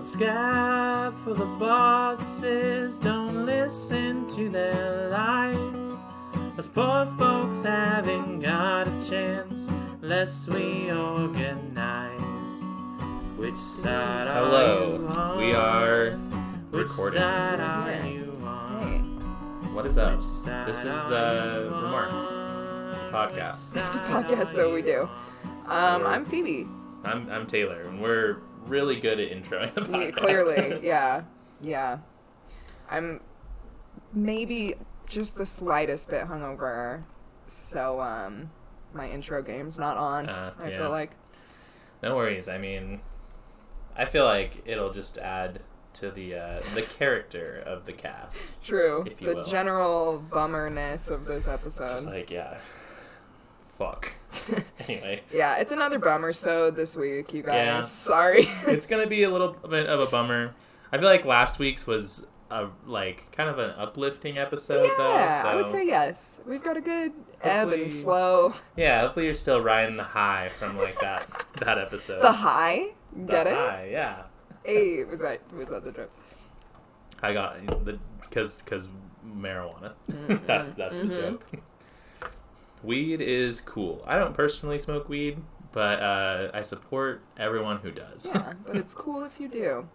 Don't scab for the bosses, don't listen to their lies. Us poor folks haven't got a chance unless we organize. Which side are Hello, you on? we are Which recording. side are Yeah. you on? Hey, What is up? This is uh, Remarks. It's a podcast. Which it's a podcast are that we do. Um, I'm Phoebe. I'm I'm Tayler, and we're really good at introing the Yeah, podcast. clearly, yeah, yeah. I'm maybe just the slightest bit hungover, so um, my intro game's not on. Uh, I yeah. feel like no worries. I mean, I feel like it'll just add to the uh, the character of the cast. true. If you The will. general bummerness of this episode. Just like yeah, fuck. anyway, yeah, it's another bummer. So this week, you guys. Yeah. Sorry. it's gonna be a little bit of a bummer. I feel like last week's was a like kind of an uplifting episode yeah, though. So I would say yes. We've got a good ebb and flow. yeah. Hopefully you're still riding the high from like that that episode. The high, The get it? high, yeah. Hey, was that was that the joke? I got the because because marijuana. that's that's the mhm. joke. Weed is cool. I don't personally smoke weed, but uh, I support everyone who does. Yeah, but it's cool if you do.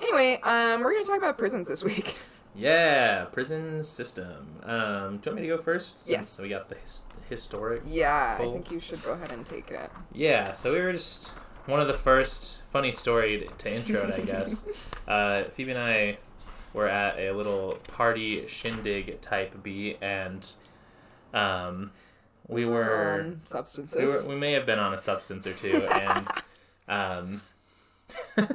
Anyway, um, we're gonna talk about prisons this week. Yeah, prison system. Um, do you want me to go first? Since Yes. We got the his- historic. Yeah, Cool. I think you should go ahead and take it. Yeah, so we were just one of the first funny story to intro it, I guess. uh, Phoebe and I were at a little party shindig type B, and um, we were. on we, substances. were, we may have been on a substance or two, and um,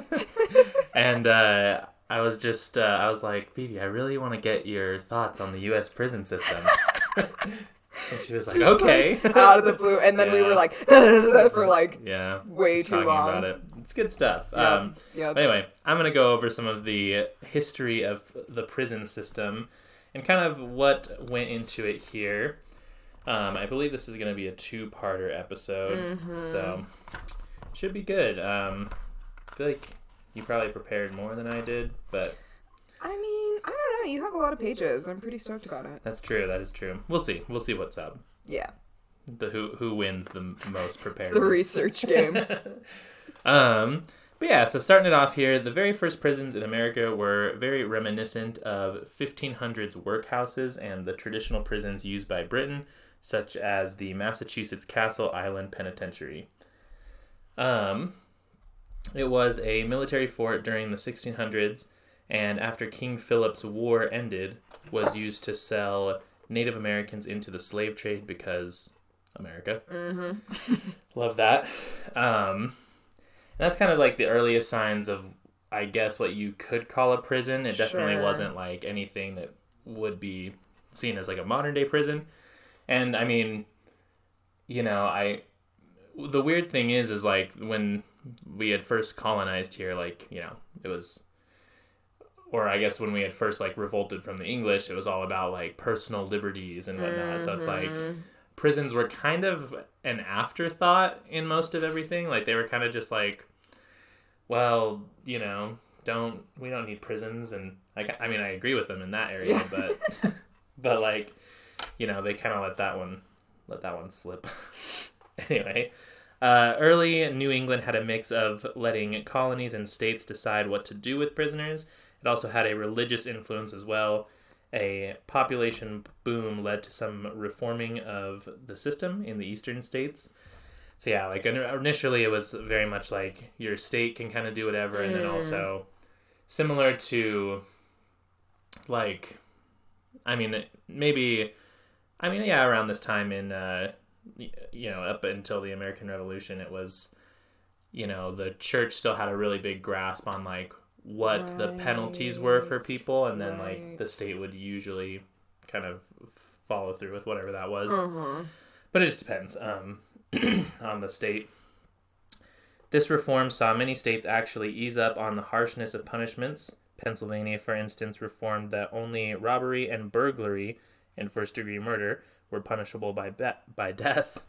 and uh, I was just uh, I was like, Phoebe, I really want to get your thoughts on the U.S. prison system. and she was like, Just, okay, like, out of the blue, and then we were like for like yeah, way too long. about it. It's good stuff. yeah, Um, yeah. anyway, I'm going to go over some of the history of the prison system and kind of what went into it here. Um, I believe this is going to be a two-parter episode, Mm-hmm. so should be good. Um, I feel like you probably prepared more than I did, but I mean, I don't know. You have a lot of pages. I'm pretty stoked about it. that's true. That is true. We'll see. We'll see what's up. Yeah, The who who wins the most prepared. the research game. Um, but yeah, so starting it off here, the very first prisons in America were very reminiscent of 1500s workhouses and the traditional prisons used by Britain, such as the Massachusetts Castle Island Penitentiary. Um, it was a military fort during the 1600s, and after King Philip's War ended, was used to sell Native Americans into the slave trade because America. mm-hmm. Love that. Um, that's kind of like the earliest signs of, I guess, what you could call a prison. It definitely Sure. wasn't like anything that would be seen as like a modern day prison. And I mean, you know, I. The weird thing is, is like when we had first colonized here, like, you know, it was. Or I guess when we had first like revolted from the English, it was all about like personal liberties and whatnot. So it's like Mm-hmm. prisons were kind of an afterthought in most of everything. Like they were kind of just like, well, you know, don't we don't need prisons, and like I mean I agree with them in that area, Yeah. but but like you know they kind of let that one let that one slip. anyway. Uh, early New England had a mix of letting colonies and states decide what to do with prisoners. It also had a religious influence as well. A population boom led to some reforming of the system in the eastern states. So yeah, like initially it was very much like your state can kind of do whatever, and then Mm. also similar to like, I mean maybe, I mean yeah, around this time in uh, you know up until the American Revolution, it was you know the church still had a really big grasp on like what the penalties were for people, and then like the state would usually kind of follow through with whatever that was Uh-huh. but it just depends um, on the state. This reform saw many states actually ease up on the harshness of punishments. Pennsylvania, for instance, reformed that only robbery and burglary and first degree murder were punishable by be- by death.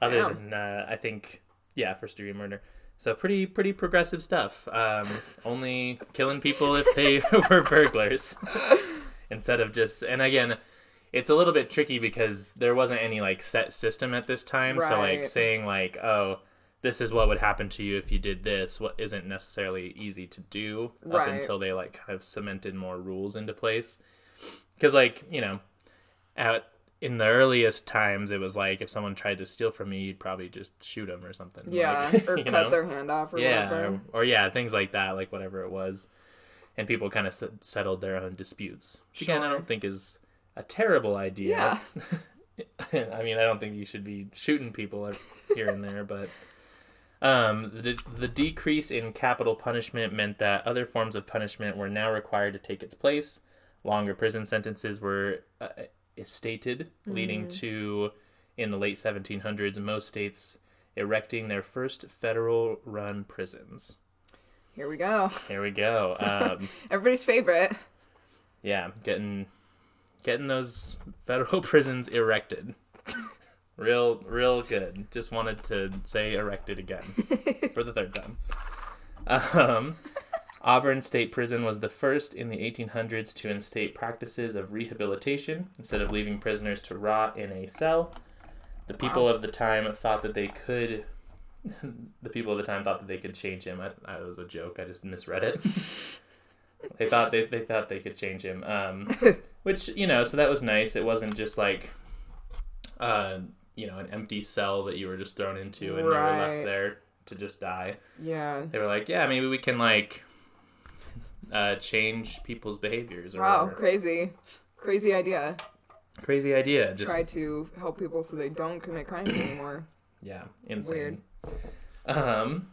Other than, uh, I think, yeah, first degree murder. So pretty pretty progressive stuff. Um, only killing people if they were burglars instead of just. And again, it's a little bit tricky because there wasn't any like set system at this time. So like saying like, oh, this is what would happen to you if you did this. What isn't necessarily easy to do up until they like kind of cemented more rules into place. Because like you know, at in the earliest times, it was like if someone tried to steal from me, you'd probably just shoot them or something. Yeah, like, or cut know? their hand off or yeah, whatever. or, or yeah, things like that, like whatever it was, and people kind of s- settled their own disputes. Which Again, I don't think is a terrible idea. Yeah. I mean, I don't think you should be shooting people here and there, but um, the the decrease in capital punishment meant that other forms of punishment were now required to take its place. Longer prison sentences were uh, stated, leading to, in the late 1700s, most states erecting their first federal run prisons. Here we go. Here we go. Um, Everybody's favorite. yeah, getting getting those federal prisons erected. real, real good. Just wanted to say erected again for the third time. Um, Auburn State Prison was the first in the 1800s to instate practices of rehabilitation instead of leaving prisoners to rot in a cell. The people Wow. of the time thought that they could. the people of the time thought that they could change him. I, I was a joke. I just misread it. they thought they, they thought they could change him. Um, which you know, so that was nice. It wasn't just like, uh, you know, an empty cell that you were just thrown into and you were left there to just die Yeah. they were like, yeah, maybe we can like uh, change people's behaviors. Or Wow, whatever. crazy. Crazy idea. crazy idea. Just Try to help people so they don't commit crimes anymore. yeah, insane. Um,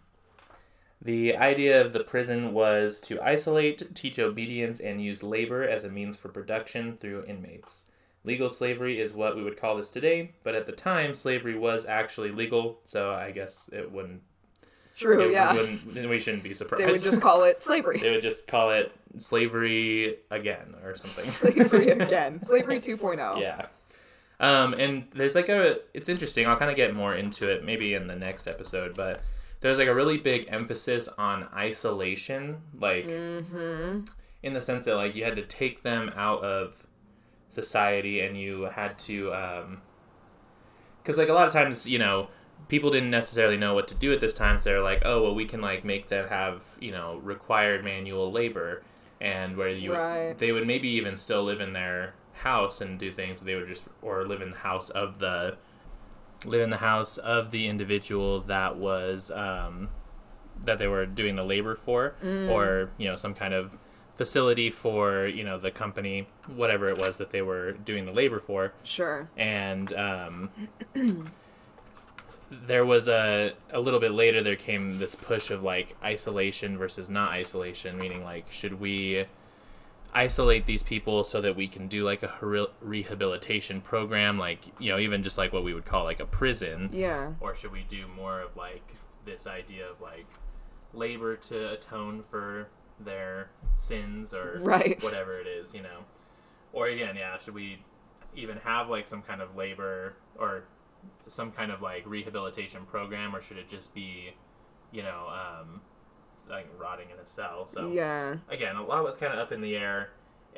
the idea of the prison was to isolate, teach obedience, and use labor as a means for production through inmates. Legal slavery is what we would call this today, but at the time, slavery was actually legal, so I guess it wouldn't. True, it yeah. wouldn't we shouldn't be surprised. They would just call it slavery. they would just call it slavery again or something. slavery again. Slavery 2.0. Yeah. Um, and there's like a, it's interesting. I'll kind of get more into it maybe in the next episode, but there's like a really big emphasis on isolation, like Mm-hmm. in the sense that like you had to take them out of society and you had to, um, because like a lot of times, you know, people didn't necessarily know what to do at this time, so they're like, oh, well, we can like make them have, you know, required manual labor, and where you Right. they would maybe even still live in their house and do things. They would just or live in the house of the live in the house of the individual that was um, that they were doing the labor for, or you know, some kind of facility for you know the company, whatever it was that they were doing the labor for Sure. and um, there was a a little bit later there came this push of like isolation versus not isolation meaning like should we isolate these people so that we can do like a re- rehabilitation program like you know even just like what we would call like a prison Yeah. or should we do more of like this idea of like labor to atone for their sins or Right. whatever it is, you know? Or again, yeah, should we even have like some kind of labor or some kind of like rehabilitation program or should it just be, you know, um, like rotting in a cell? So Yeah. again, a lot was kind of up in the air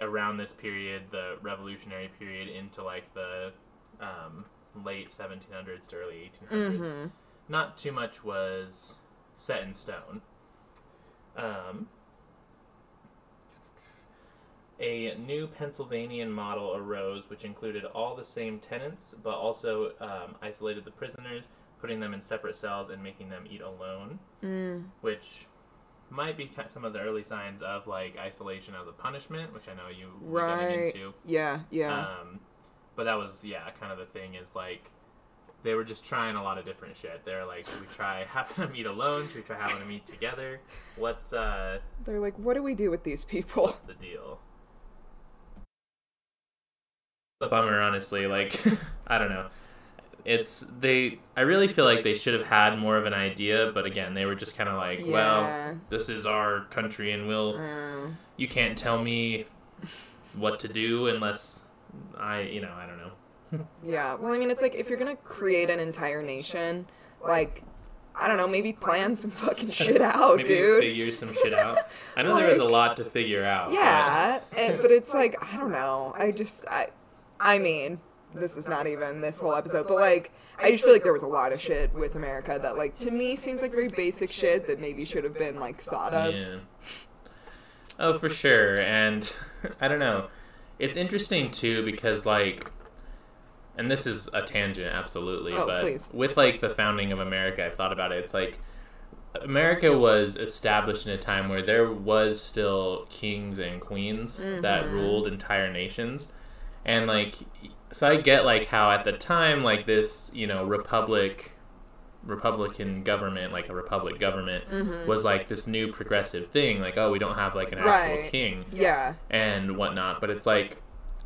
around this period, the Revolutionary period, into like the um, late 1700s to early 1800s. Mm-hmm. Not too much was set in stone. Um, a new Pennsylvanian model arose, which included all the same tenants, but also um, isolated the prisoners, putting them in separate cells and making them eat alone Mm. which might be some of the early signs of like isolation as a punishment, which I know you were getting Right. into. Yeah. Yeah. Um, but that was yeah, kind of the thing is like they were just trying a lot of different shit. They're like, should we try having them eat alone? Should we try having them eat together? What's uh, They're like, what do we do with these people? what's the deal? A bummer, honestly. Like, I don't know. It's they. I really feel like they should have had more of an idea, but again, they were just kind of like, well, this is our country, and we'll. Mm. You can't tell me what to do unless I, you know, I don't know. Yeah. Well, I mean, it's like if you're gonna create an entire nation, like, I don't know, maybe plan some fucking shit out, Maybe dude. figure some shit out. I know there was a lot to figure out. but- Yeah, and, but it's like I don't know. I just I, I mean, this is not even this whole episode, but like I just feel like there was a lot of shit with America that like to me seems like very basic shit that maybe should have been like thought of. Yeah. Oh, for sure. And I don't know. It's interesting too because like and this is a tangent absolutely, Oh, but please. with like the founding of America, I've thought about it. It's like America was established in a time where there was still kings and queens that Mm-hmm. ruled entire nations. And like so I get like how at the time like this, you know, republic Republican government, like a republic government, was like this new progressive thing. Like, oh, we don't have like an actual Mm-hmm. King Yeah, and whatnot. But it's like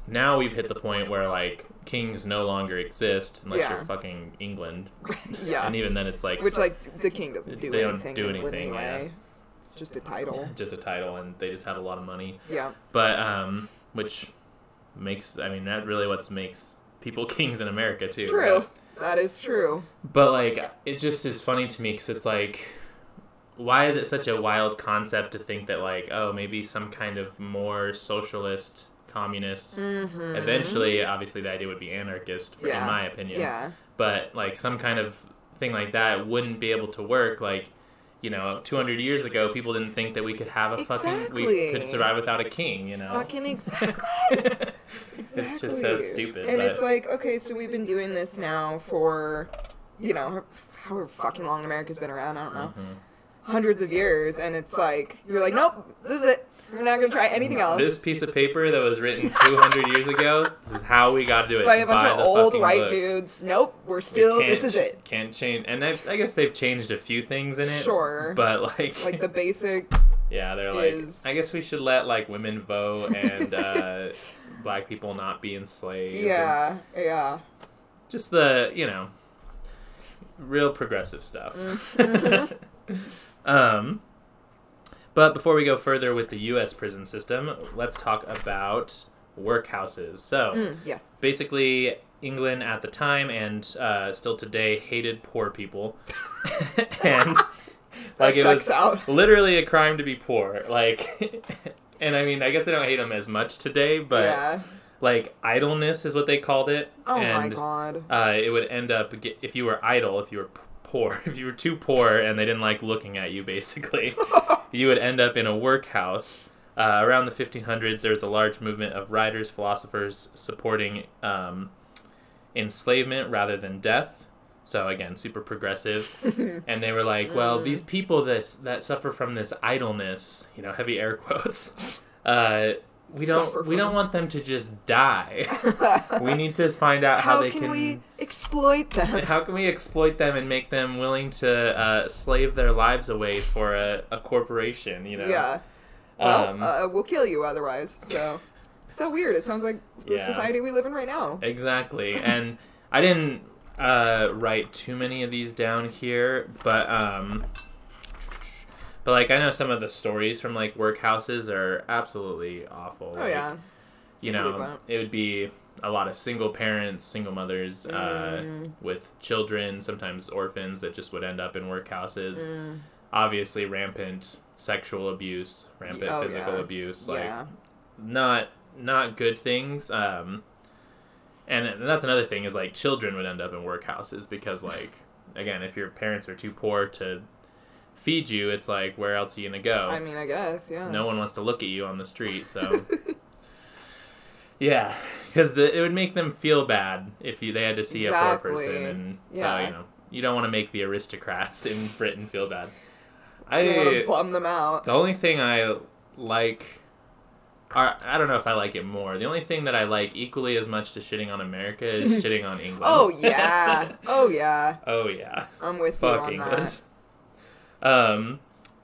now we've hit the point where like kings no longer exist unless Yeah. you're fucking England, yeah. and even then it's like Which like the king doesn't do They don't anything. do in England anything, yeah. anyway. It's just a title. just a title, and they just have a lot of money. Yeah. But um, which makes I mean that really what makes people kings in America too. True. right? That is true. But like, it just is funny to me because it's like, why is it such a wild concept to think that like, oh, maybe some kind of more socialist, communist. Eventually, obviously, the idea would be anarchist, for, Mm-hmm. Yeah. in my opinion. Yeah. But like some kind of thing like that wouldn't be able to work. Like, you know, 200 years ago, people didn't think that we could have a fucking, we could survive without a king. You know. Fucking exactly. It's just so stupid. And but it's like, okay, so we've been doing this now for, you know, however fucking long America's been around. I don't know, Mm-hmm. hundreds of years, and it's like you're like, nope, this is it. We're not gonna try anything else. This piece of paper that was written 200 years ago, this is how we got to do it. by a bunch buy of old white book. dudes. Nope, we're We still. This is it. Can't change, and I, I guess they've changed a few things in it. Sure. But like, Like the basic. Yeah, they're like, is- I guess we should let like women vote and uh, black people not be enslaved. Yeah, yeah. just the you know, real progressive stuff. Mm-hmm. um, but before we go further with the U.S. prison system, let's talk about workhouses. So Mm, yes. basically England at the time and uh, still today hated poor people, and like That it was out. literally a crime to be poor. Like, and I mean, I guess they don't hate them as much today, but yeah. like idleness is what they called it. Oh my and, god. Uh, it would end up if you were idle, if you were poor, if you were too poor and they didn't like looking at you, basically, you would end up in a workhouse. Uh, around the 1500s, there was a large movement of writers, philosophers supporting um, enslavement rather than death. So again, super progressive, and they were like, "Well, Mm. these people that that suffer from this idleness, you know, heavy air quotes, uh, we don't we don't want them to just die. we need to find out how, How they can, can." we exploit them? how can we exploit them and make them willing to uh, slave their lives away for a, a corporation? You know. Yeah. Well, Um, uh, we'll kill you otherwise. So, so weird. It sounds like the Yeah. society we live in right now. Exactly. And I didn't uh, write too many of these down here, but um, but like I know some of the stories from like workhouses are absolutely awful. Oh Like, yeah. You know, it would be a lot of single parents, single mothers uh, Mm. with children, sometimes orphans that just would end up in workhouses. Mm. Obviously, rampant sexual abuse, rampant Oh, physical yeah. abuse, like yeah. not not good things. Um, and that's another thing is like children would end up in workhouses because like again, if your parents are too poor to feed you, it's like where else are you gonna go? I mean, I guess. Yeah. no one wants to look at you on the street, so yeah, because it would make them feel bad if you, they had to see a poor person, Exactly. and so Yeah. you know you don't want to make the aristocrats in Britain feel bad. I to bum them out. the only thing I like, or I don't know if I like it more. The only thing that I like equally as much to shitting on America is shitting on England. Oh yeah. Oh yeah. oh yeah. I'm with Fuck you on England. Um,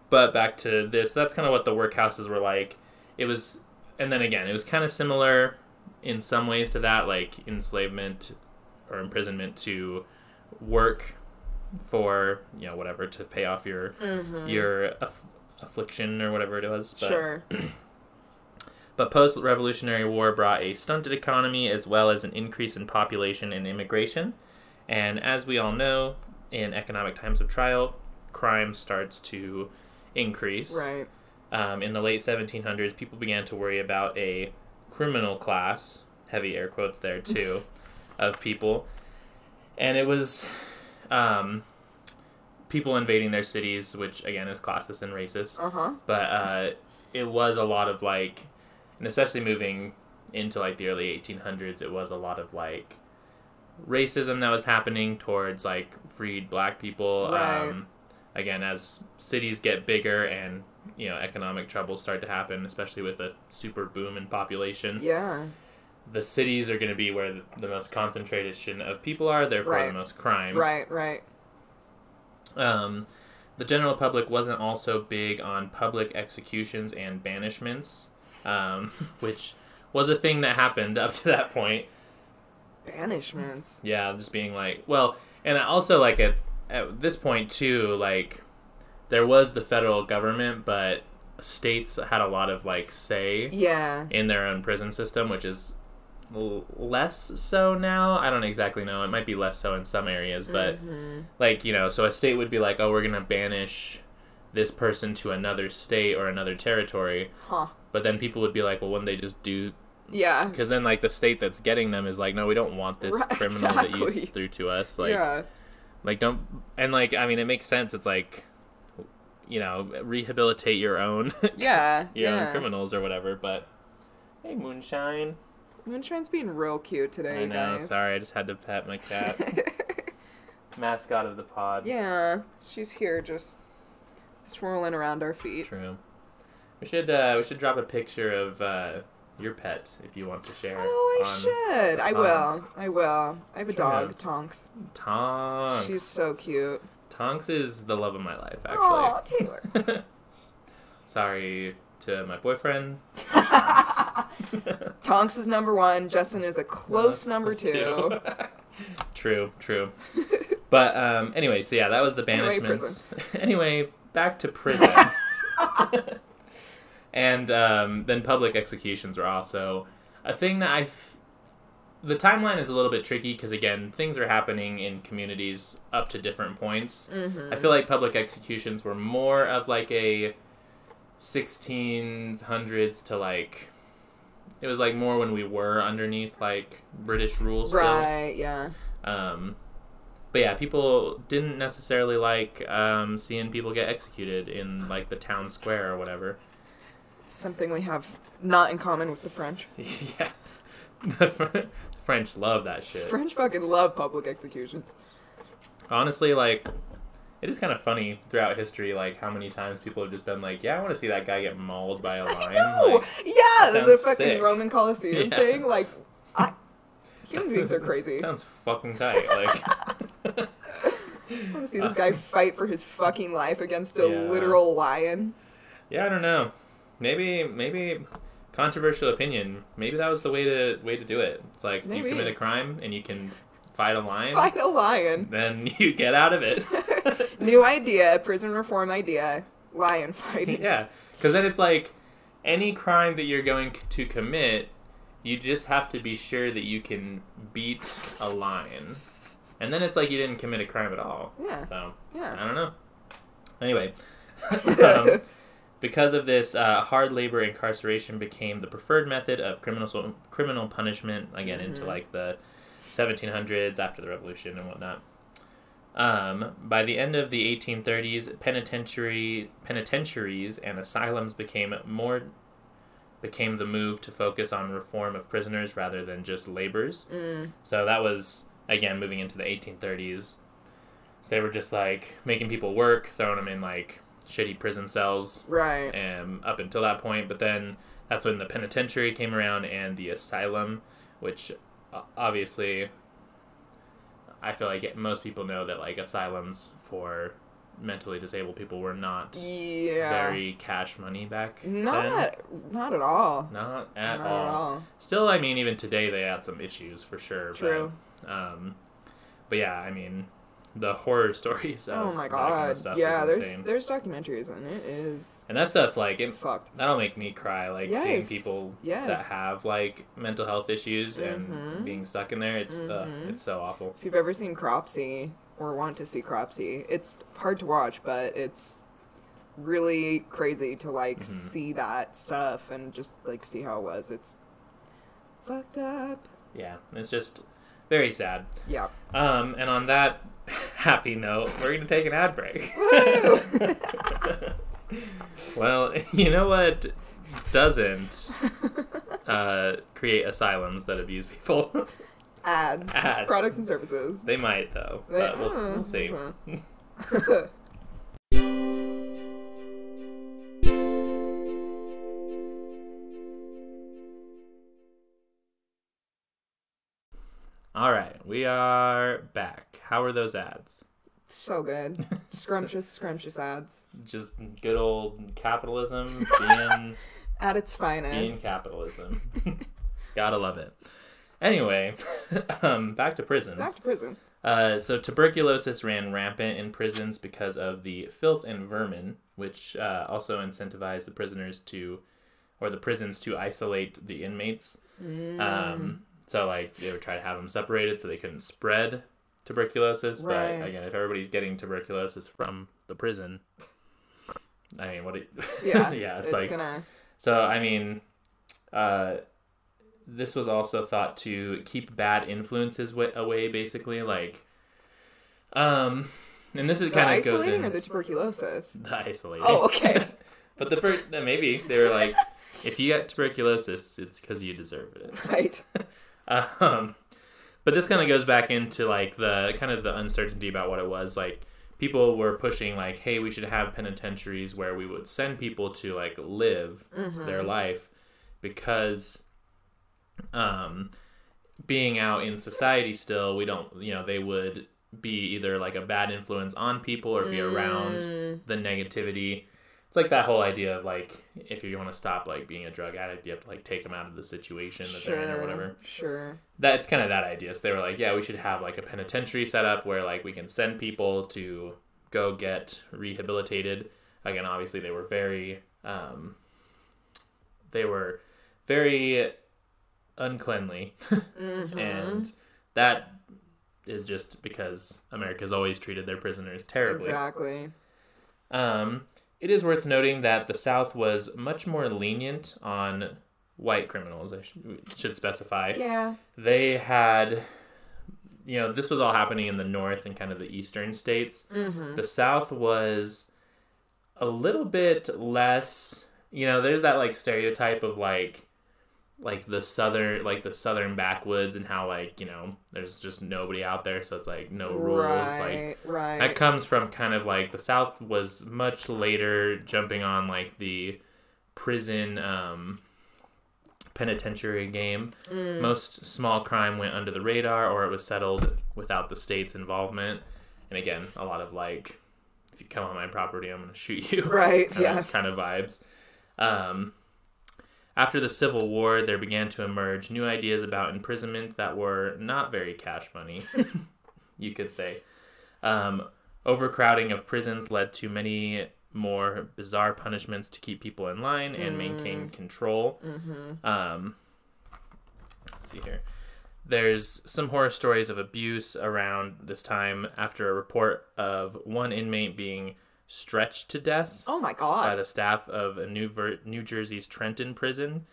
but back to this. That's kind of what the workhouses were like. It was, and then again, it was kind of similar in some ways to that, like enslavement or imprisonment to work for you know whatever to pay off your that. hmm your aff- affliction or whatever it was. But, Sure. But post Revolutionary War brought a stunted economy as well as an increase in population and immigration. And as we all know, in economic times of trial, crime starts to increase. Right. Um, in the late 1700s, people began to worry about a criminal class, heavy air quotes there too, of people. And it was um, people invading their cities, which again is classist and racist. Uh huh. But uh, it was a lot of like, and especially moving into like the early 1800s, it was a lot of like racism that was happening towards like freed black people. Right. Um, again, as cities get bigger and you know economic troubles start to happen, especially with a super boom in population, Yeah. the cities are going to be where the, the most concentration of people are. Therefore, Right. the most crime. Right. Right. Um, the general public wasn't also big on public executions and banishments, um, which was a thing that happened up to that point. Banishments. Yeah, just being like, well, and also like at at this point too, like there was the federal government, but states had a lot of like say Yeah. in their own prison system, which is l- less so now. I don't exactly know. It might be less so in some areas, but Mhm. like you know, so a state would be like, "Oh, we're gonna banish this person to another state or another territory," Huh. But then people would be like, "Well, wouldn't they just do?" Yeah. Because then like the state that's getting them is like, "No, we don't want this Right, criminal that you threw to us." Like, yeah. like don't and like I mean, it makes sense. It's like, you know, rehabilitate your own Yeah. your yeah. own criminals or whatever. But hey, moonshine. Moonshine's being real cute today, I know. guys. Sorry, I just had to pet my cat. Mascot of the pod. yeah. She's here, just swirling around our feet. True. We should uh, we should drop a picture of uh, your pet if you want to share. Oh, I should. I will. I will. I have a True. dog, Tonks. Tonks. She's so cute. Tonks is the love of my life, actually. Oh. Tayler. Sorry to my boyfriend. Tonks is number one. Justin is a close number two. true, true. But um, anyway, so yeah, that was the Anyway, banishments. Anyway, back to prison. And um, then public executions were also a thing that I. F- the timeline is a little bit tricky because again, things are happening in communities up to different points. Mm-hmm. I feel like public executions were more of like a 1600s to like. It was like more when we were underneath like British rule still. Right, yeah. Um, but yeah, people didn't necessarily like um, seeing people get executed in like the town square or whatever. Something we have not in common with the French. yeah, the Fr- French love that shit. French fucking love public executions. Honestly, like it is kind of funny throughout history, like how many times people have just been like, "Yeah, I want to see that guy get mauled by a lion." Like, yeah, the fucking sick. Roman Colosseum Yeah. thing. Like, I, human beings are crazy. sounds fucking tight. Like, I want to see this guy fight for his fucking life against a Yeah. literal lion. yeah, I don't know. Maybe, maybe controversial opinion. Maybe that was the way to way to do it. It's like if you commit a crime and you can fight a lion. Fight a lion. then you get out of it. New idea, prison reform idea. Lion fighting. yeah, because then it's like any crime that you're going to commit, you just have to be sure that you can beat a lion, and then it's like you didn't commit a crime at all. Yeah. So yeah. I don't know. Anyway, um, because of this, uh, hard labor incarceration became the preferred method of criminal criminal punishment. Again, into Mhm. like the 1700s after the revolution and whatnot. Um, by the end of the 1830s, penitentiary penitentiaries and asylums became more became the move to focus on reform of prisoners rather than just laborers. Mm. So that was again moving into the 1830s. So they were just like making people work, throwing them in like shitty prison cells, Right. and up until that point. But then that's when the penitentiary came around and the asylum, which uh, obviously I feel like most people know that like asylums for mentally disabled people were not Yeah. very cash money back not then. not at all. Not at not all. at all. Still, I mean, even today they had some issues for sure. True. But, um, but yeah, I mean, the horror stories. Of Oh my that kind god. of stuff yeah, there's there's documentaries and it is and that stuff like it, fucked. that'll make me cry. Like Yes, seeing people yes. that have like mental health issues Mhm. and being stuck in there. It's uh, Mhm. it's so awful. If you've ever seen Cropsey or want to see Cropsey, it's hard to watch, but it's really crazy to like Mhm. see that stuff and just like see how it was. It's fucked up. Yeah, it's just very sad. Yeah. Um, and on that happy note, we're going to take an ad break. well, you know what doesn't uh, create asylums that abuse people? Ads. Ads. Products and services. they might, though. They- But we'll, uh, we'll see. okay. All right, we are back. How are those ads? so good. Scrumptious, scrumptious ads. Just good old capitalism being At its finest. being capitalism. Gotta love it. Anyway, um, back to prisons. Back to prison. Uh, so tuberculosis ran rampant in prisons because of the filth and vermin, which uh, also incentivized the prisoners to, or the prisons to isolate the inmates. Mm. Um, so like they would try to have them separated so they couldn't spread tuberculosis. Right. But again, if everybody's getting tuberculosis from the prison, I mean, what? It, Yeah. yeah, it's, it's like gonna. so. I mean, uh, this was also thought to keep bad influences wa- away, basically. Like, um, and this is The kind of goes isolating in or the tuberculosis? the isolating. Oh, okay. but the first, maybe they were like, if you got tuberculosis, it's because you deserve it. right. Um, but this kind of goes back into like the kind of the uncertainty about what it was. Like people were pushing like, hey, we should have penitentiaries where we would send people to like live their life because um being out in society still we don't you know they would be either like a bad influence on people or be around Mm, the negativity it's like that whole idea of like if you want to stop like being a drug addict you have to like take them out of the situation that they're in or whatever Sure. that's kind of that idea. So they were like, yeah, we should have like a penitentiary set up where like we can send people to go get rehabilitated. Again, obviously they were very, um, they were very uncleanly, Mm-hmm. and that is just because America's always treated their prisoners terribly. Exactly. Um, it is worth noting that the South was much more lenient on white criminals. I should, specify Yeah. they had you know this was all happening in the north and kind of the eastern states Mm-hmm. the south was a little bit less you know there's that like stereotype of like like the southern like the southern backwoods and how like you know there's just nobody out there so it's like no rules like Right. right. that comes from kind of like the South was much later jumping on like the prison um, penitentiary game. Mm. Most small crime went under the radar or it was settled without the state's involvement. And again, a lot of like, if you come on my property, I'm going to shoot you. Right, kind yeah. Of, kind of vibes. Um, after the Civil War, there began to emerge new ideas about imprisonment that were not very cash money, you could say. Um, overcrowding of prisons led to many more bizarre punishments to keep people in line and maintain control. Mm-hmm. Um, see here. There's some horror stories of abuse around this time after a report of one inmate being stretched to death Oh my God! by the staff of a New, Ver- New Jersey's Trenton prison.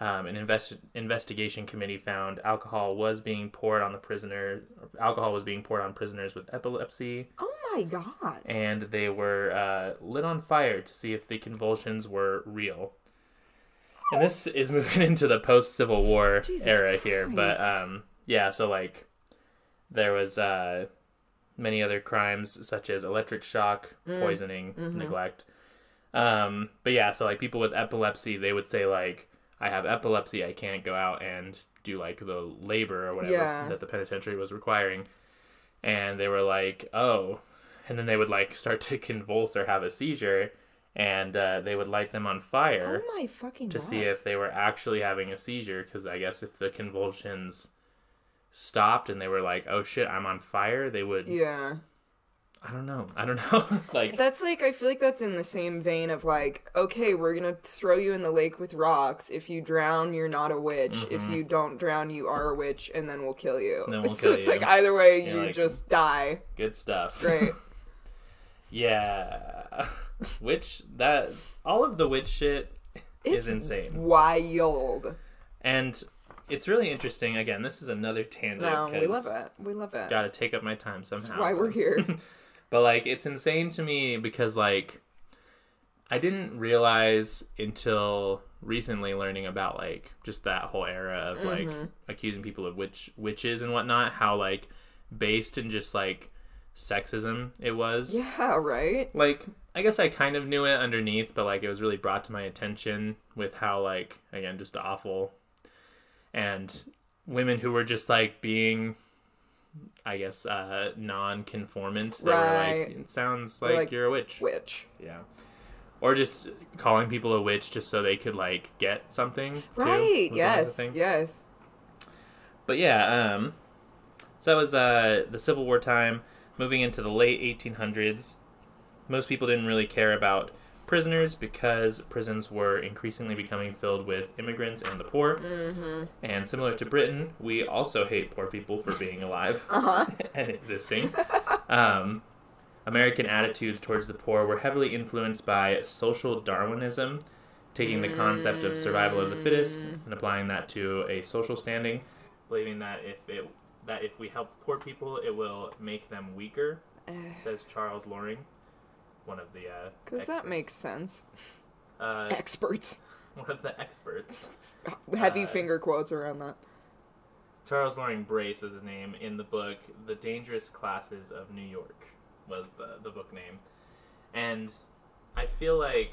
Um, an invest- investigation committee found alcohol was being poured on the prisoner. Alcohol was being poured on prisoners with epilepsy, Oh my god. and they were uh, lit on fire to see if the convulsions were real. And this is moving into the post Civil War Jesus era here, but um, yeah. So like, there was uh, many other crimes such as electric shock, Mm. poisoning, Mm-hmm. neglect. Um, but yeah, so like people with epilepsy, they would say like, "I have epilepsy, I can't go out and do like the labor or whatever Yeah. that the penitentiary was requiring," and they were like, "Oh," and then they would like start to convulse or have a seizure, and uh, they would light them on fire Oh my fucking to god. see if they were actually having a seizure because I guess if the convulsions stopped and they were like, "Oh shit, I'm on fire," they would Yeah. I don't know. I don't know. like That's like I feel like that's in the same vein of like, okay, we're gonna throw you in the lake with rocks. If you drown, you're not a witch. If you don't drown, you are a witch, and then we'll kill you. Mm-hmm. Then we'll so kill it's you. like either way, You're you like- just die. good stuff. Great. yeah. Which that all of the witch shit It's is insane. Wild. And it's really interesting. Again, this is another tangent. No, we love it. We love it. Gotta take up my time somehow. That's why we're here. But like it's insane to me because like I didn't realize until recently learning about like just that whole era of like Mm-hmm. accusing people of witch witches and whatnot, how like based in just like sexism it was. yeah, right? Like I guess I kind of knew it underneath, but like it was really brought to my attention with how like again just awful and women who were just like being I guess uh non-conformant. They were Right. like it sounds like, like, you're a witch. Witch. Yeah. Or just calling people a witch just so they could like get something. Right. a Yes. Yes. But yeah, um, so that was uh, the Civil War time. Moving into the late 1800s, most people didn't really care about prisoners because prisons were increasingly becoming filled with immigrants and the poor. Mm-hmm. And similar to Britain, we also hate poor people for being alive and existing. Um, American attitudes towards the poor were heavily influenced by social Darwinism, taking the concept of survival of the fittest and applying that to a social standing, believing that if it that if we help poor people, it will make them weaker, says Charles Loring, one of the uh, Because that makes sense. uh, Experts. one of the experts. Heavy Uh, finger quotes around that. Charles Loring Brace was his name in the book The Dangerous Classes of New York was the, the book name. And I feel like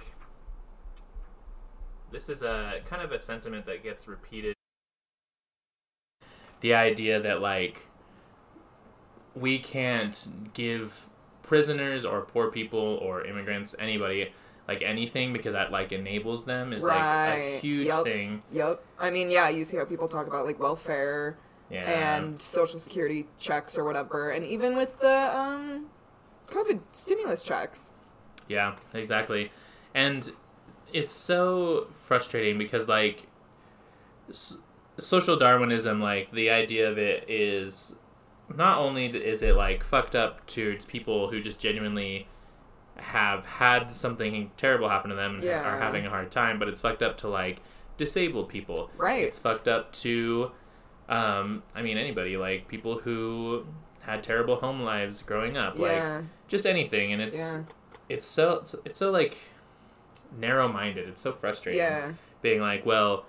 this is a kind of a sentiment that gets repeated. The idea that like we can't give prisoners or poor people or immigrants anybody like anything because that like enables them is like a huge Yep. thing. Yep. I mean, yeah, you see how people talk about like welfare Yeah. and social security checks or whatever, and even with the um, COVID stimulus checks. Yeah, exactly. And it's so frustrating because, like, s- social Darwinism, like, the idea of it is not only is it, like, fucked up to people who just genuinely have had something terrible happen to them and Yeah. are having a hard time, but it's fucked up to, like, disabled people. Right. It's fucked up to, um, I mean, anybody, like, people who had terrible home lives growing up. Like, just anything and it's Yeah. it's so it's, it's so like narrow-minded it's so frustrating Yeah. being like well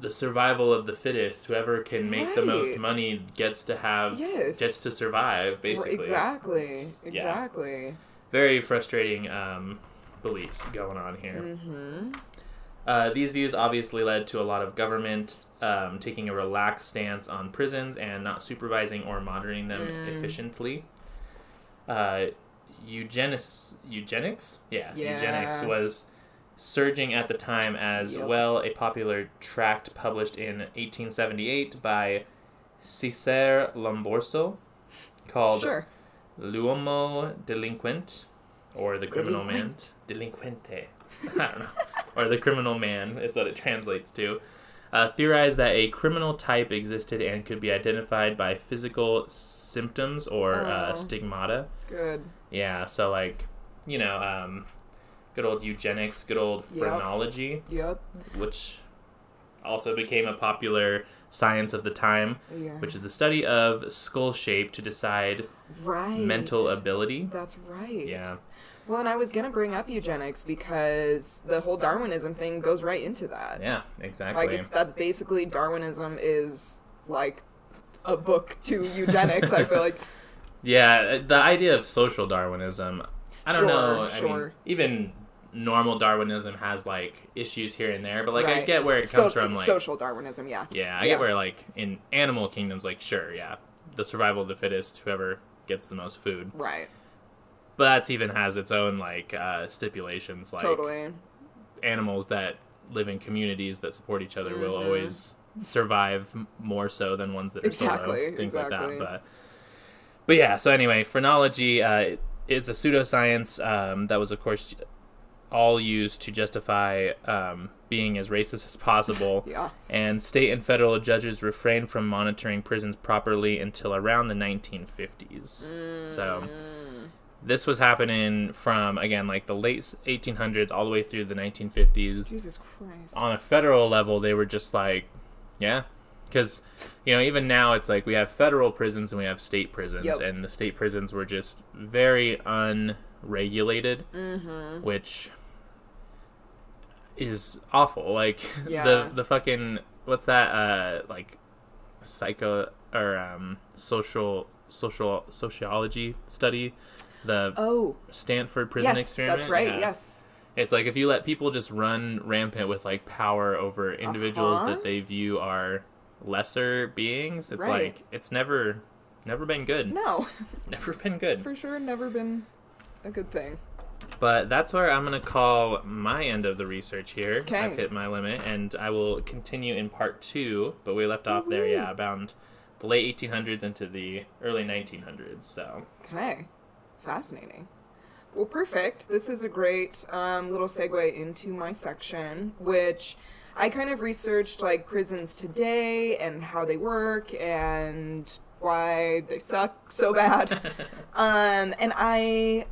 the survival of the fittest whoever can make the most money gets to have Yes. gets to survive basically Exactly. Yeah. Exactly. very frustrating um, beliefs going on here Mm-hmm. uh, these views obviously led to a lot of government um, taking a relaxed stance on prisons and not supervising or monitoring them Mm. efficiently. Uh, eugenics, eugenics, yeah, Yeah. eugenics was surging at the time as Yep. well. A popular tract published in 1878 by Cesare Lombroso called Sure. L'uomo delinquent, or the criminal man. Delinquente. I don't know. or the criminal man is what it translates to. Uh, theorized that a criminal type existed and could be identified by physical symptoms or uh, Oh. stigmata. Good. Yeah, so like, you know, um, good old eugenics, good old Yep. phrenology, Yep. which also became a popular science of the time, Yeah. which is the study of skull shape to decide right. mental ability. That's right. Yeah. Well, and I was gonna bring up eugenics because the whole Darwinism thing goes right into that. Yeah, exactly. Like it's that's basically Darwinism is like a book to eugenics. I feel like yeah, the idea of social Darwinism, I don't Sure, know. I sure. mean, even normal Darwinism has like issues here and there, but like I get where it So- comes from. Like, social Darwinism. Yeah. yeah, I Yeah. get where like in animal kingdoms, like sure, yeah, the survival of the fittest, whoever gets the most food. Right. But that's even has its own like uh, stipulations. Like totally. animals that live in communities that support each other will Mhm. always survive more so than ones that are Exactly, solo, things like that. But but yeah, so anyway, phrenology uh, is a pseudoscience um, that was, of course, all used to justify um, being as racist as possible. Yeah. And state and federal judges refrained from monitoring prisons properly until around the 1950s. So this was happening from, again, like the late 1800s all the way through the 1950s. Jesus Christ. On a federal level, they were just like, yeah. Because, you know, even now it's like we have federal prisons and we have state prisons. Yep. And the state prisons were just very unregulated, Mm-hmm. which is awful. Like, Yeah. the, the fucking, what's that, uh, like, psycho or um, social social sociology study the Oh, stanford prison yes, experiment that's right. Yeah. Yes. It's like if you let people just run rampant with like power over individuals Uh-huh. that they view are lesser beings, it's Right. like it's never never been good. No, Never been good. for sure, never been a good thing. But that's where I'm gonna call my end of the research here. Okay. I've hit my limit and I will continue in part two, but we left off there, yeah, about the late 1800s into the early 1900s. So Okay, fascinating. Well, perfect. This is a great um, little segue into my section, which I kind of researched like prisons today and how they work and why they suck so bad. um, and I,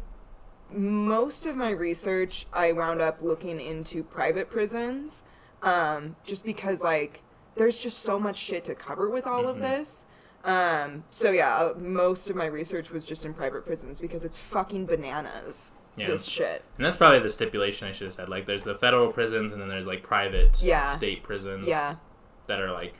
most of my research, I wound up looking into private prisons, um, just because like there's just so much shit to cover with all of this. Um, so yeah, uh, most of my research was just in private prisons because it's fucking bananas. Yeah. This shit. And that's probably the stipulation I should have said. Like, there's the federal prisons, and then there's like private Yeah. state prisons Yeah. that are like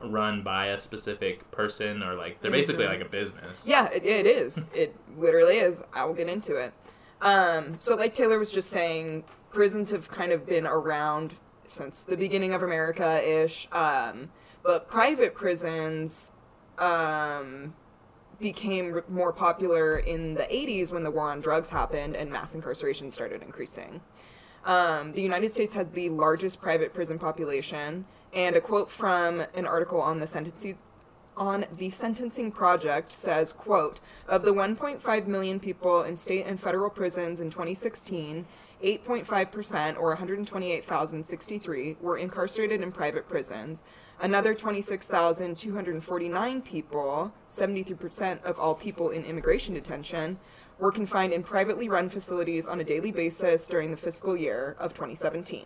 run by a specific person, or like they're basically Mhm. like a business. Yeah, it, it is. It literally is. I will get into it. Um, so, like Tayler was just saying, prisons have kind of been around since the beginning of America ish. Um, but private prisons um, became more popular in the 80s when the war on drugs happened and mass incarceration started increasing. Um, the United States has the largest private prison population, and a quote from an article on the sentencing on the sentencing project says quote of the 1.5 million people in state and federal prisons in 2016 8.5% or 128,063 were incarcerated in private prisons. Another 26,249 people 73% of all people in immigration detention were confined in privately run facilities on a daily basis during the fiscal year of 2017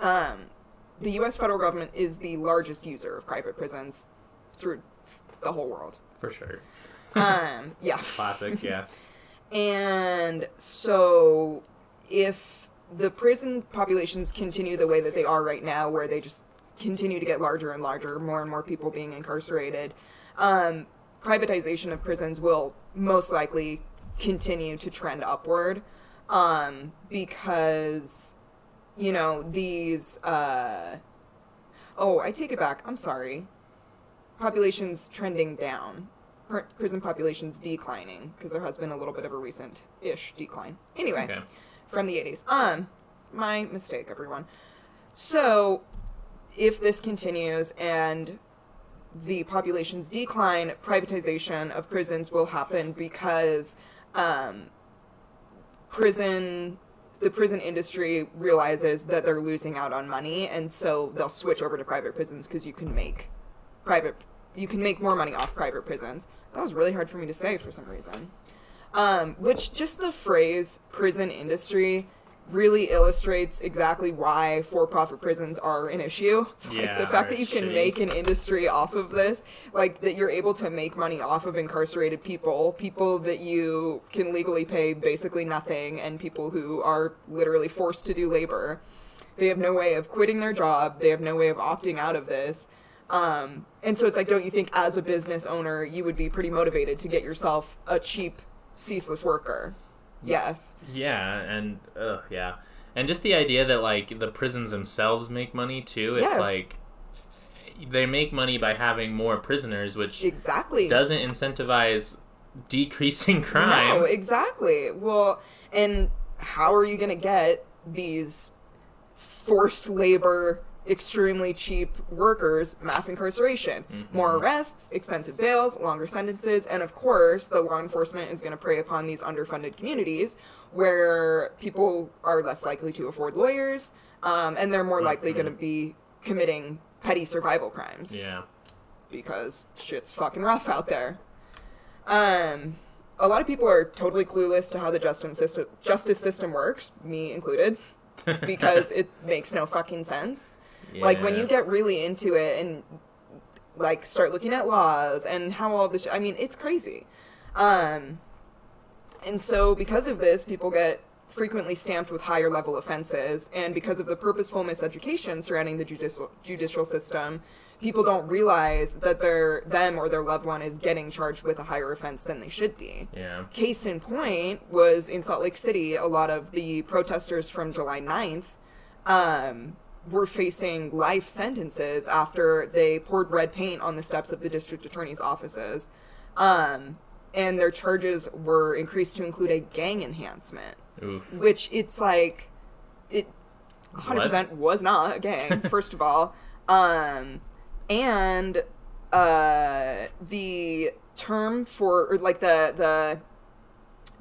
um, the U.S. federal government is the largest user of private prisons through the whole world. for sure. Um, yeah. Classic, yeah. And so if the prison populations continue the way that they are right now, where they just continue to get larger and larger, more and more people being incarcerated, um, privatization of prisons will most likely continue to trend upward um, because, you know, these. Uh, oh, I take it back. I'm sorry. Populations trending down. Pr- Prison populations declining because there has been a little bit of a recent ish decline. Anyway, Okay. from the 80s. Um, my mistake, everyone. So, if this continues and the populations decline, privatization of prisons will happen because um, prison the prison industry realizes that they're losing out on money and so they'll switch over to private prisons because you can make private you can make more money off private prisons. That was really hard for me to say for some reason. Um, which just the phrase prison industry really illustrates exactly why for-profit prisons are an issue. like Yeah, the fact that you can shitty. make an industry off of this, like that you're able to make money off of incarcerated people, people that you can legally pay basically nothing, and people who are literally forced to do labor. They have no way of quitting their job. They have no way of opting out of this. Um, and so it's like, don't you think as a business owner, you would be pretty motivated to get yourself a cheap, ceaseless worker? Yes. Yeah, and uh, yeah, and just the idea that like the prisons themselves make money too. It's Yeah. like they make money by having more prisoners, which Exactly. doesn't incentivize decreasing crime. No, exactly. Well, and how are you going to get these forced labor extremely cheap workers, mass incarceration, more arrests, expensive bails, longer sentences, and of course, the law enforcement is going to prey upon these underfunded communities where people are less likely to afford lawyers, um, and they're more likely going to be committing petty survival crimes Yeah. because shit's fucking rough out there. Um, a lot of people are totally clueless to how the justice system, justice system works, me included, because it makes no fucking sense. Like when you get really into it and like start looking at laws and how all this, I mean, it's crazy. Um, and so because of this, people get frequently stamped with higher level offenses, and because of the purposeful miseducation surrounding the judicial judicial system, people don't realize that their them or their loved one is getting charged with a higher offense than they should be. Yeah. Case in point was in Salt Lake City, a lot of the protesters from July 9th um, were facing life sentences after they poured red paint on the steps of the district attorney's offices. Um, and their charges were increased to include a gang enhancement, Oof. which it's like, it 100% was not a gang, first of all. Um, and uh, the term for, or like the, the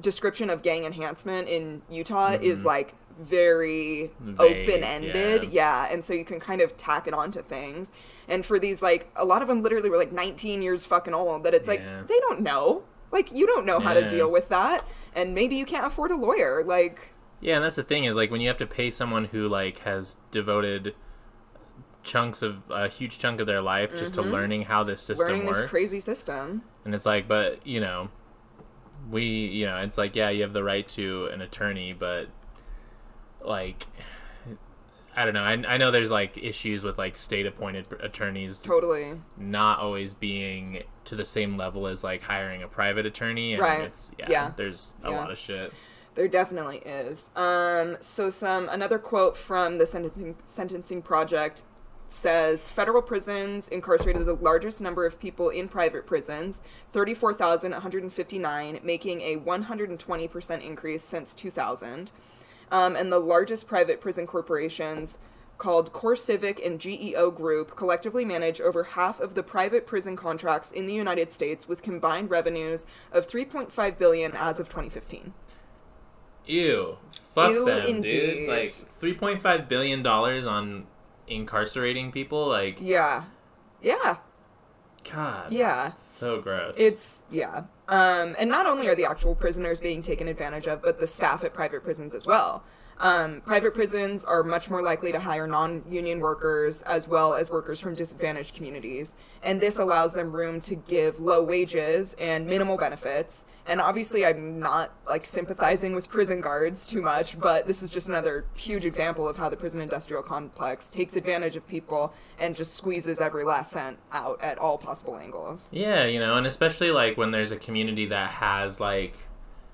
description of gang enhancement in Utah is like very Mm-hmm. Open ended. yeah. Yeah. And so you can kind of tack it onto things. And for these, like, a lot of them literally were like 19 years fucking old, that it's like, Yeah. they don't know. Like, you don't know how to deal with that. And maybe you can't afford a lawyer. Like, Yeah, and that's the thing is like when you have to pay someone who like has devoted chunks of a huge chunk of their life just to learning how this system Mm-hmm. learning works. this crazy system. And it's like, but you know, we, you know, it's like, yeah, you have the right to an attorney, but like, I don't know. I, I know there's like issues with like state appointed attorneys Totally. not always being to the same level as like hiring a private attorney. And Right. It's yeah, Yeah. There's a Yeah. lot of shit. There definitely is. Um, so some another quote from the sentencing sentencing project says federal prisons incarcerated the largest number of people in private prisons, 34,159, making a 120% increase since 2000. Um, and the largest private prison corporations called Core Civic and GEO Group collectively manage over half of the private prison contracts in the United States with combined revenues of 3.5 billion as of 2015. Ew. Fuck Ew, them, indeed. dude. Like three point five billion dollars on incarcerating people. Like Yeah. Yeah. God. Yeah. So gross. It's yeah. Um, and not only are the actual prisoners being taken advantage of, but the staff at private prisons as well. Um, private prisons are much more likely to hire non-union workers as well as workers from disadvantaged communities, and this allows them room to give low wages and minimal benefits. And obviously, I'm not like sympathizing with prison guards too much, but this is just another huge example of how the prison industrial complex takes advantage of people and just squeezes every last cent out at all possible angles. yeah, you know, and especially like when there's a community that has like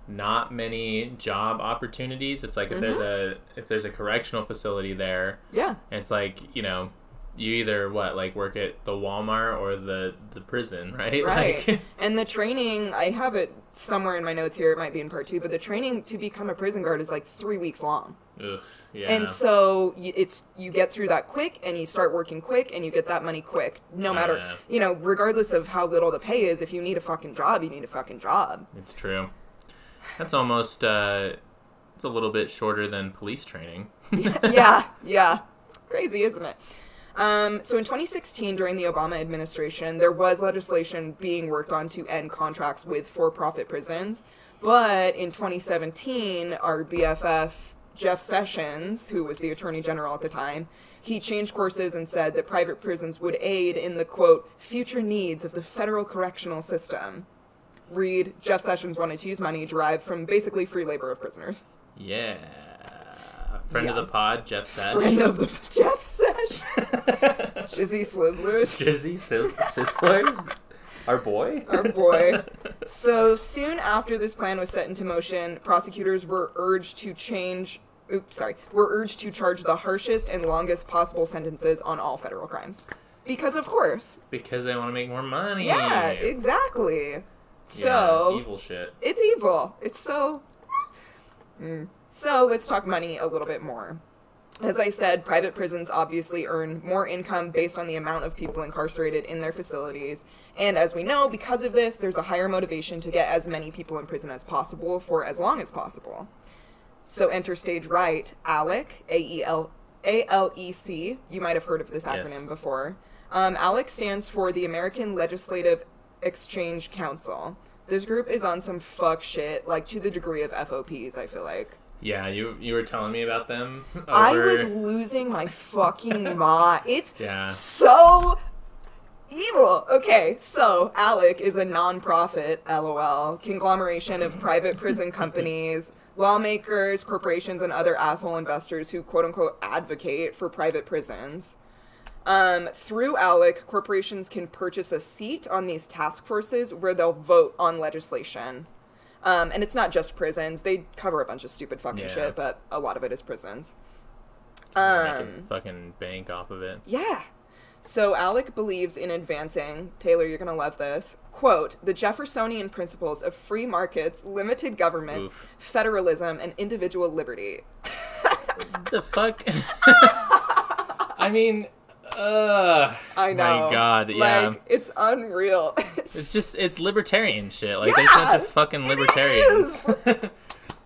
not many job opportunities. It's like if there's Mm-hmm. a if there's a correctional facility there, Yeah. it's like you know. You either what like work at the Walmart or the the prison, right? Right. Like, and the training, I have it somewhere in my notes here. It might be in part two, but the training to become a prison guard is like three weeks long. ugh, yeah. And so it's you get through that quick, and you start working quick, and you get that money quick. No matter, Yeah. you know, regardless of how little the pay is, if you need a fucking job, you need a fucking job. It's true. That's almost uh it's a little bit shorter than police training. yeah, yeah. Crazy, isn't it? Um, so in 2016, during the Obama administration, there was legislation being worked on to end contracts with for-profit prisons. But in 2017, our BFF Jeff Sessions, who was the Attorney General at the time, he changed courses and said that private prisons would aid in the quote future needs of the federal correctional system. Read Jeff Sessions wanted to use money derived from basically free labor of prisoners. Yeah. Friend of the pod, Jeff Sash. Friend of the Jeff Sessions. Jizzy Slizzlers, Jizzy Sislers? Our boy? our boy. So soon after this plan was set into motion, prosecutors were urged to change. Oops, sorry. Were urged to charge the harshest and longest possible sentences on all federal crimes, because of course, Because they want to make more money. yeah, exactly. Yeah, So evil shit. it's evil. It's so. Mm. So let's talk money a little bit more. As I said, private prisons obviously earn more income based on the amount of people incarcerated in their facilities. And as we know, because of this, there's a higher motivation to get as many people in prison as possible for as long as possible. So enter stage right, ALEC, A E L A L E C. You might have heard of this acronym Yes. before. Um, ALEC stands for the American Legislative Exchange Council. This group is on some fuck shit, like to the degree of FOPs, I feel like. Yeah, you you were telling me about them. I was losing my fucking mind. It's Yeah. so evil. Okay, so ALEC is a non-profit, LOL, conglomeration of private prison companies, lawmakers, corporations, and other asshole investors who quote unquote advocate for private prisons. Um, through ALEC, corporations can purchase a seat on these task forces where they'll vote on legislation. Um, and it's not just prisons; they cover a bunch of stupid fucking Yeah. shit, but a lot of it is prisons. Um, fucking bank off of it. yeah. So Alec believes in advancing, Tayler, you're going to love this, quote, the Jeffersonian principles of free markets, limited government, Oof. federalism, and individual liberty. the fuck? I mean, uh, I know. My God, yeah. Like, it's unreal. it's just it's libertarian shit. Like Yeah, a bunch of fucking it libertarians.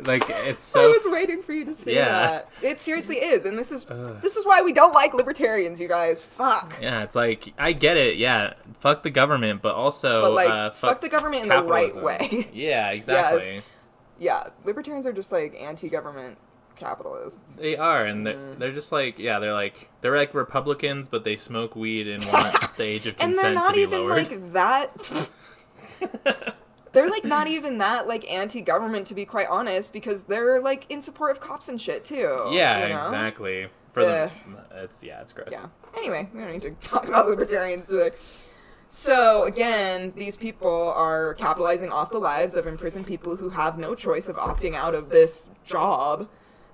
like it's I was waiting for you to say Yeah. that. It seriously is, and this is Ugh. this is why we don't like libertarians, you guys. Fuck. yeah. It's like I get it. Yeah, fuck the government, but also But like, uh, fuck, the government in the right way. Yeah, exactly. yeah, libertarians are just like anti-government capitalists. They are, and they're, Mm. they're just like yeah, they're like they're like Republicans, but they smoke weed and want the age of consent and they're not to be even lowered. like that they're like not even that like anti-government to be quite honest because they're like in support of cops and shit too yeah, you know? exactly. For the Ugh. it's yeah, it's gross. yeah anyway we don't need to talk about libertarians today so again these people are capitalizing off the lives of imprisoned people who have no choice of opting out of this job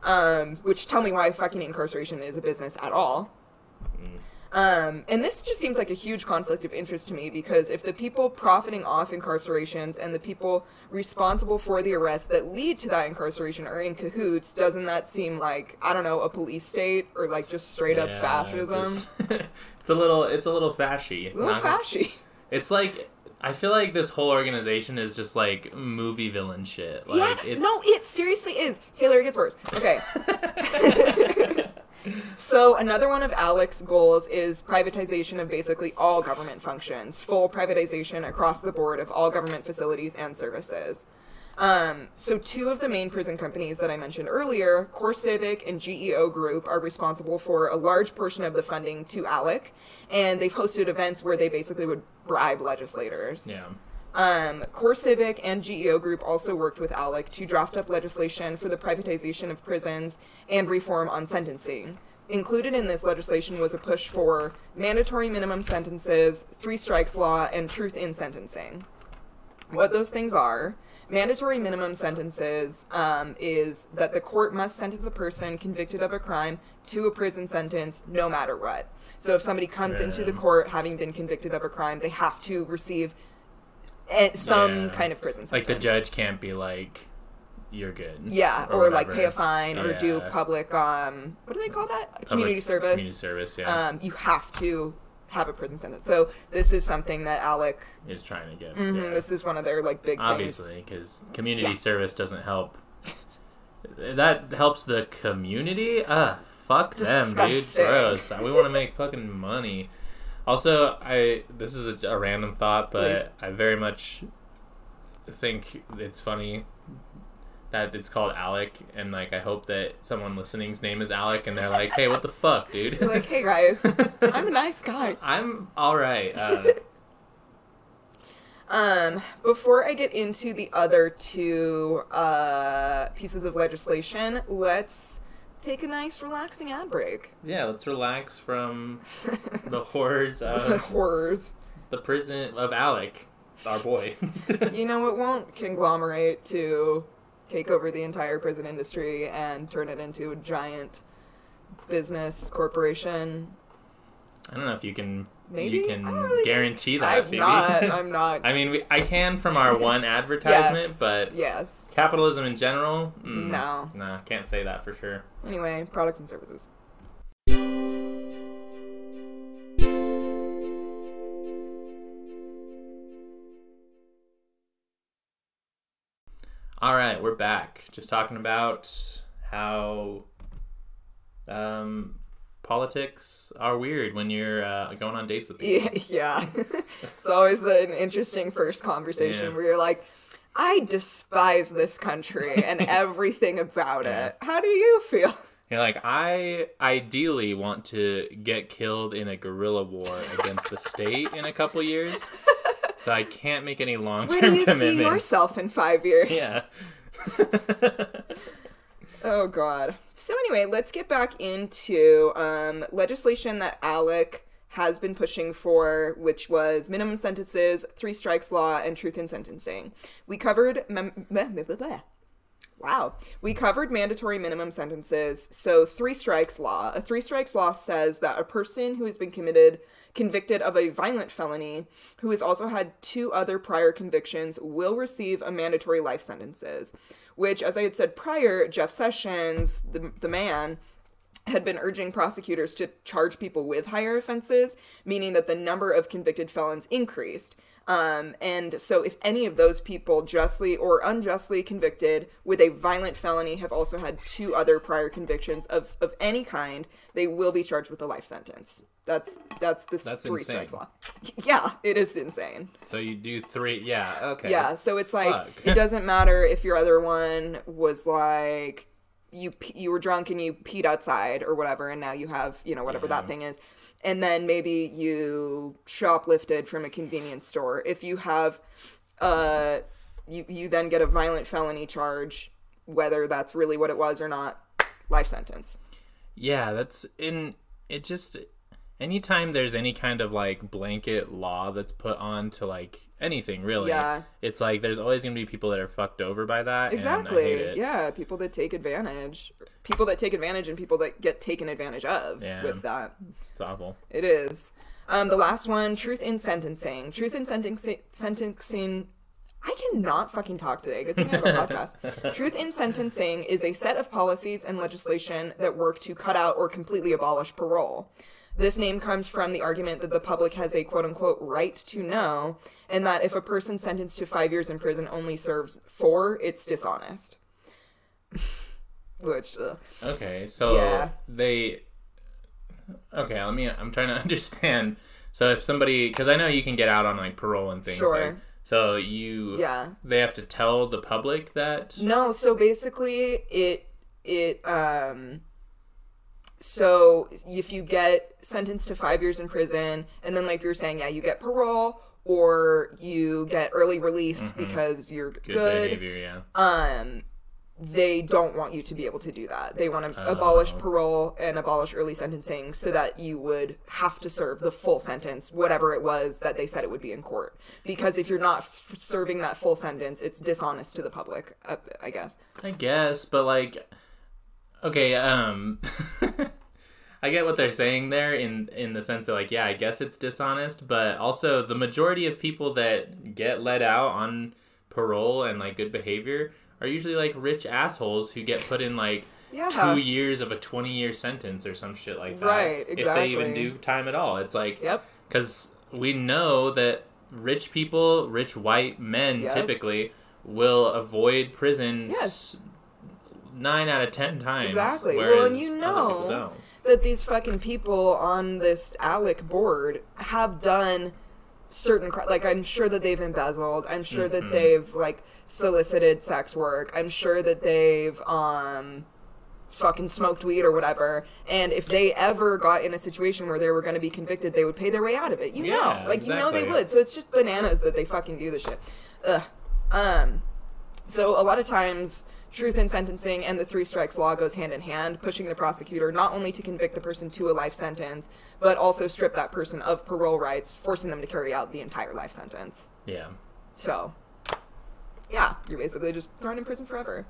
um, which tell me why fucking incarceration is a business at all Um, and this just seems like a huge conflict of interest to me because if the people profiting off incarcerations and the people responsible for the arrests that lead to that incarceration are in cahoots, doesn't that seem like I don't know a police state or like just straight up fascism? just- it's a little it's a little fashy. a little Not- fashy. It's like I feel like this whole organization is just like movie villain shit. Like yeah, it's no, it seriously is. Tayler, it gets worse. Okay. so another one of Alec's goals is privatization of basically all government functions, full privatization across the board of all government facilities and services. Um, so two of the main prison companies that I mentioned earlier, Core Civic and GEO Group, are responsible for a large portion of the funding to ALEC, and they've hosted events where they basically would bribe legislators. yeah. Um, Core Civic and GEO Group also worked with ALEC to draft up legislation for the privatization of prisons and reform on sentencing. Included in this legislation was a push for mandatory minimum sentences, three strikes law, and truth in sentencing. What those things are mandatory minimum sentences um, is that the court must sentence a person convicted of a crime to a prison sentence no matter what. So if somebody comes into the court having been convicted of a crime, they have to receive some Yeah. kind of prison sentence. Like the judge can't be like, "You're good." Yeah, or, like pay a fine or do public um what do they call that? Public- community service. Community service, yeah, Um, you have to have a prison sentence. So this is something that Alec. is trying to get. mhm, yeah. This is one of their like big. Obviously, because community Yeah. service doesn't help. that helps the community. Ah, fuck them, dude. Gross. We want to make fucking money. Also, I this is a, a random thought, but Please. I very much think it's funny that it's called Alec, and like I hope that someone listening's name is Alec, and they're like, "Hey, what the fuck, dude?" You're like, hey guys, I'm a nice guy. I'm all right. Uh, Um, before I get into the other two uh, pieces of legislation, let's take a nice relaxing ad break. yeah, let's relax from the horrors of Horrors. the prison of Alec, our boy. You know, it won't conglomerate to take over the entire prison industry and turn it into a giant business corporation. I don't know if you can Maybe you can really guarantee that. I'm Phoebe. not. I'm not. I mean, we, I can from our one advertisement, yes, but yes. capitalism in general, mm, No. nah, can't say that for sure. Anyway, products and services. All right, we're back. Just talking about how um, politics are weird when you're uh, going on dates with people. Yeah, it's always an interesting first conversation Yeah. where you're like, I despise this country and everything about Yeah. it. How do you feel? You're like, I ideally want to get killed in a guerrilla war against the state in a couple years, so I can't make any long term commitments. Where do you see yourself in five years? Yeah. Oh God. So anyway, let's get back into um, legislation that Alec has been pushing for, which was minimum sentences, three strikes law, and truth in sentencing. We covered. Mem- blah, blah, blah, blah. Wow. We covered mandatory minimum sentences. So, three strikes law. A three strikes law says that a person who has been committed convicted of a violent felony who has also had two other prior convictions will receive a mandatory life sentences, which as I had said prior, Jeff Sessions, the, the man, had been urging prosecutors to charge people with higher offenses, meaning that the number of convicted felons increased. Um, and so, if any of those people, justly or unjustly convicted with a violent felony, have also had two other prior convictions of, of any kind, they will be charged with a life sentence. That's that's this That's three insane. strikes law. Yeah, it is insane. So you do three. Yeah. Okay. Yeah, so it's like Fuck. it doesn't matter if your other one was like you you were drunk and you peed outside or whatever, and now you have you know whatever that thing is, and then maybe you shoplifted from a convenience store. If you have, uh, you you then get a violent felony charge, whether that's really what it was or not, life sentence. Yeah, that's in it just anytime there's any kind of like blanket law that's put on to like anything really. Yeah. It's like there's always going to be people that are fucked over by that. Exactly. Yeah, people that take advantage, people that take advantage, and people that get taken advantage of Yeah. with that. It's awful. It is. Um, the last one, truth in sentencing. Truth in sentencing. Sentencing. I cannot fucking talk today. Good thing I have a podcast. Truth in sentencing is a set of policies and legislation that work to cut out or completely abolish parole. This name comes from the argument that the public has a quote unquote right to know, and that if a person sentenced to five years in prison only serves four, it's dishonest. Which, ugh. Okay, so Yeah. they. Okay, let me. I'm trying to understand. So if somebody, because I know you can get out on like parole and things. Sure. Like, so you. Yeah. They have to tell the public that. No, so basically it it um so if you get sentenced to 5 years in prison and then like you're saying yeah, you get parole or you get early release because you're Good, good, behavior, yeah. um they don't want you to be able to do that. They want to abolish parole and abolish early sentencing so that you would have to serve the full sentence, whatever it was that they said it would be in court. Because if you're not f- serving that full sentence, it's dishonest to the public, uh, I guess. I guess, but like, okay, um, I get what they're saying there in in the sense that like, yeah, I guess it's dishonest, but also the majority of people that get let out on parole and like good behavior are usually like rich assholes who get put in like Yeah. two years of a twenty year sentence or some shit like that. Right, exactly. If they even do time at all, it's like Yep. because we know that rich people, rich white men Yep. typically, will avoid prison Yes. Nine out of ten times. Exactly. Well, and you know that these fucking people on this ALEC board have done certain cri- like I'm sure that they've embezzled. I'm sure Mm-hmm. that they've like solicited sex work. I'm sure that they've um fucking smoked weed or whatever. And if they ever got in a situation where they were going to be convicted, they would pay their way out of it. You know, Yeah, like you know they would. So it's just bananas that they fucking do this shit. Ugh. Um. So a lot of times, truth in sentencing and the three strikes law goes hand in hand, pushing the prosecutor not only to convict the person to a life sentence, but also strip that person of parole rights, forcing them to carry out the entire life sentence. Yeah. So, yeah, you're basically just thrown in prison forever.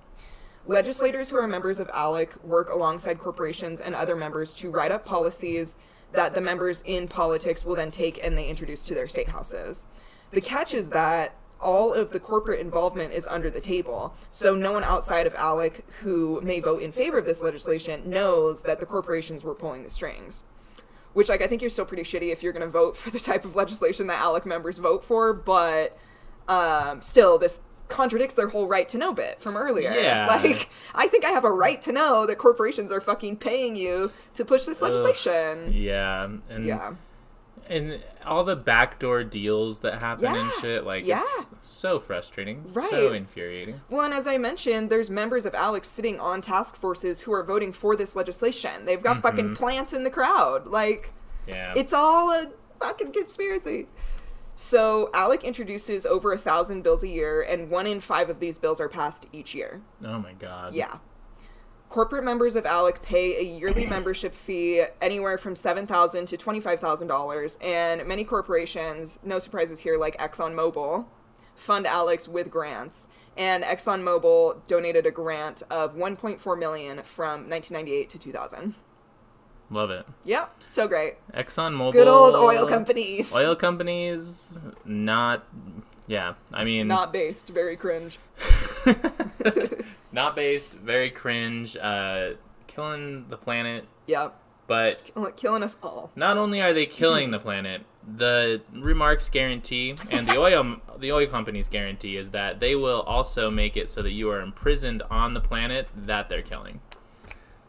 Legislators who are members of ALEC work alongside corporations and other members to write up policies that the members in politics will then take and they introduce to their state houses. The catch is that all of the corporate involvement is under the table. So no one outside of ALEC who may vote in favor of this legislation knows that the corporations were pulling the strings. Which like I think you're still pretty shitty if you're going to vote for the type of legislation that ALEC members vote for, but um, still this contradicts their whole right to know bit from earlier. Yeah. Like, I think I have a right to know that corporations are fucking paying you to push this legislation. Yeah, and Yeah. And all the backdoor deals that happen and shit, like yeah. it's so frustrating, right? so infuriating. Well, and as I mentioned, there's members of Alex sitting on task forces who are voting for this legislation. They've got mm-hmm. fucking plants in the crowd. Like, Yeah, It's all a fucking conspiracy. So Alec introduces over a thousand bills a year, and one in five of these bills are passed each year. oh my god. Yeah. Corporate members of ALEC pay a yearly membership fee anywhere from 7,000 to twenty five thousand dollars, and many corporations, no surprises here, like ExxonMobil, fund Alex with grants. And ExxonMobil donated a grant of one point four million from nineteen ninety eight to two thousand. love it. Yep, so great. Exxon Mobil, Good old oil companies. Oil companies, not. Yeah, I mean, Not based, very cringe. not based, very cringe, uh, killing the planet. Yep, But Kill- killing us all. not only are they killing the planet, the remarks guarantee and the oil the oil companies guarantee is that they will also make it so that you are imprisoned on the planet that they're killing.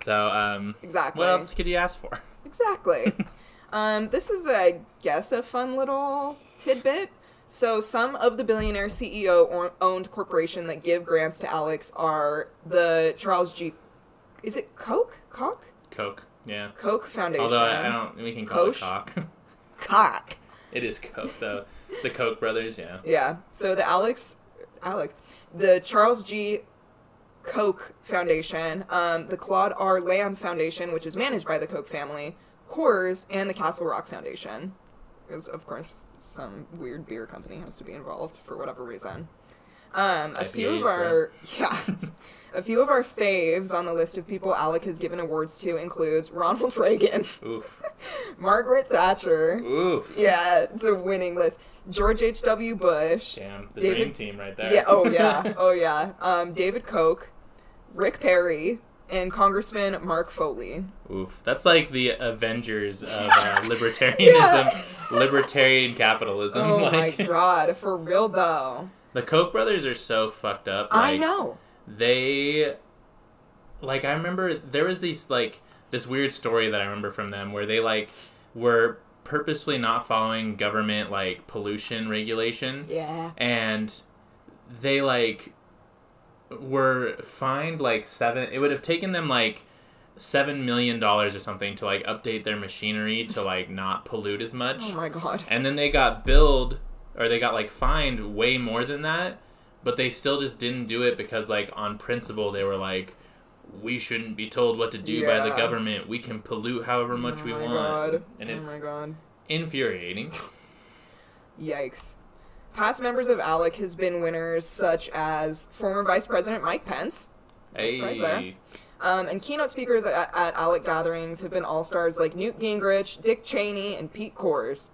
So, um, Exactly. what else could you ask for? Exactly. um, this is, I guess, a fun little tidbit. So, some of the billionaire CEO owned corporation that give grants to Alex are the Charles G. Is it Koch? Koch? Coke, yeah. Koch Foundation. Although I, I don't, we can call Koch? it cock. Koch. it is Coke though. The Koch brothers, yeah. Yeah. So the Alex, Alex, the Charles G. Koch Foundation, um, the Claude R. Lambe Foundation, which is managed by the Koch family, Coors, and the Castle Rock Foundation. Because of course some weird beer company has to be involved for whatever reason. Um, a few of our yeah, a few of our faves on the list of people Alec has given awards to includes Ronald Reagan, Oof. Margaret Thatcher. Oof. Yeah, it's a winning list. George H. W. Bush. Damn, the David- dream team right there. Yeah. Oh yeah. Oh yeah. Um, David Koch, Rick Perry, and Congressman Mark Foley. Oof. That's like the Avengers of uh, libertarianism, libertarian capitalism. Oh like my god, for real though. the Koch brothers are so fucked up. I know. They like I remember there was these like this weird story that I remember from them where they like were purposefully not following government like pollution regulation. Yeah. and they like were fined like seven it would have taken them like seven million dollars or something to like update their machinery to like not pollute as much Oh my god. and then they got billed or they got like fined way more than that but they still just didn't do it because like on principle they were like we shouldn't be told what to do by the government we can pollute however much oh we my want god. and oh it's my god. infuriating Yikes. Past members of ALEC has been winners such as former Vice President Mike Pence. No surprise there. Um, and keynote speakers at, at ALEC gatherings have been all stars like Newt Gingrich, Dick Cheney, and Pete Coors.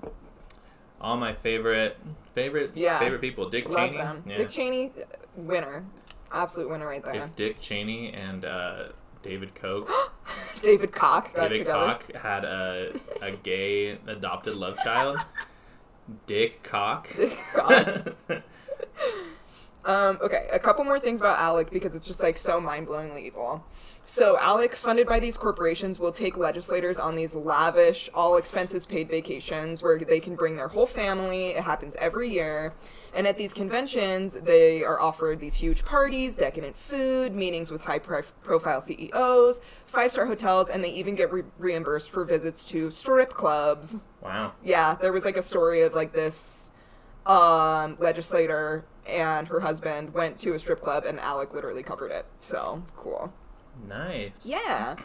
all my favorite favorite Yeah. favorite people dick Love cheney them. Yeah. Dick Cheney, winner. Absolute winner right there. if dick cheney and uh, david koch David Koch david together. koch had a, a gay adopted love child dick cock Dick Koch. Um, okay, a couple more things about ALEC because it's just like so mind blowingly evil. So, ALEC, funded by these corporations, will take legislators on these lavish, all expenses paid vacations where they can bring their whole family. It happens every year. And at these conventions, they are offered these huge parties, decadent food, meetings with high profile CEOs, five star hotels, and they even get re- reimbursed for visits to strip clubs. wow Yeah, there was like a story of like this um, legislator and her husband went to a strip club and Alec literally covered it. So cool. nice Yeah.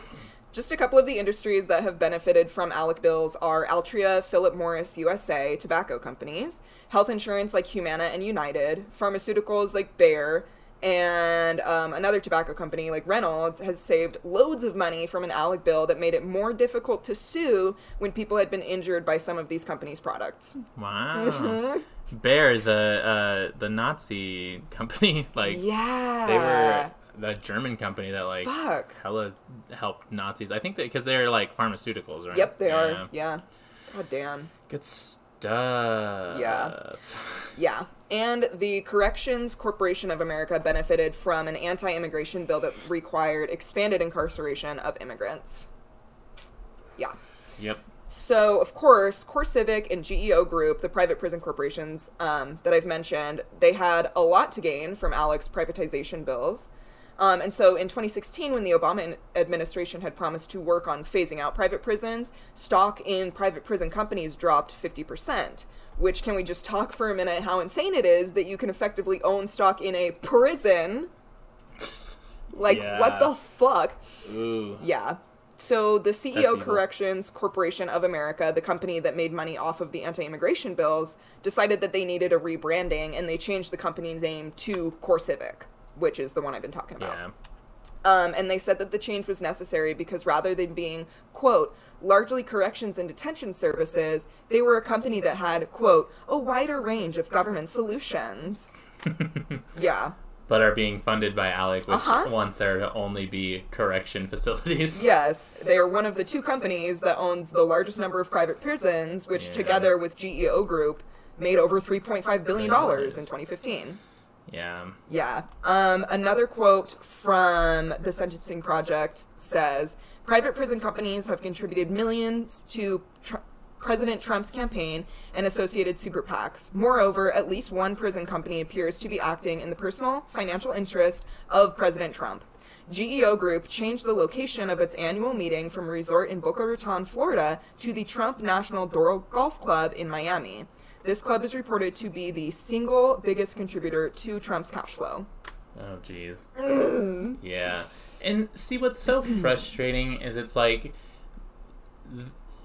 Just a couple of the industries that have benefited from ALEC bills are Altria, Philip Morris USA, tobacco companies, health insurance like Humana and United, pharmaceuticals like Bayer, and um, another tobacco company like Reynolds has saved loads of money from an ALEC bill that made it more difficult to sue when people had been injured by some of these companies' products. wow Mm-hmm. Bear the uh the nazi company like yeah. they were the german company that like Fuck. hella helped nazis i think that because they're like pharmaceuticals right Yep, they Yeah. are. Yeah. God damn. good stuff Yeah. Yeah. And the Corrections Corporation of America benefited from an anti immigration bill that required expanded incarceration of immigrants. Yeah. Yep. So, of course, CoreCivic and GEO Group, the private prison corporations um, that I've mentioned, they had a lot to gain from Alec's privatization bills. Um, and so in 2016, when the Obama administration had promised to work on phasing out private prisons, stock in private prison companies dropped 50%. Which, can we just talk for a minute how insane it is that you can effectively own stock in a prison? Like, Yeah. what the fuck? Ooh. Yeah. So the CEO. Corrections Corporation of America, the company that made money off of the anti-immigration bills, decided that they needed a rebranding and they changed the company's name to CoreCivic, which is the one I've been talking about. Yeah. Um, and they said that the change was necessary because rather than being, quote, largely corrections and detention services, they were a company that had, quote, a wider range of government solutions. yeah. But are being funded by Alec, which Uh-huh. wants there to only be correction facilities. Yes, they are one of the two companies that owns the largest number of private prisons, which Yeah. together with GEO Group made over 3.5 billion dollars in 2015. Yeah. Yeah. Um, another quote from the Sentencing Project says Private prison companies have contributed millions to tr- President Trump's campaign and associated super PACs. Moreover, at least one prison company appears to be acting in the personal financial interest of President Trump. GEO Group changed the location of its annual meeting from a resort in Boca Raton, Florida, to the Trump National Doral Golf Club in Miami. This club is reported to be the single biggest contributor to Trump's cash flow. Oh, jeez. Yeah. And see, what's so frustrating is it's like,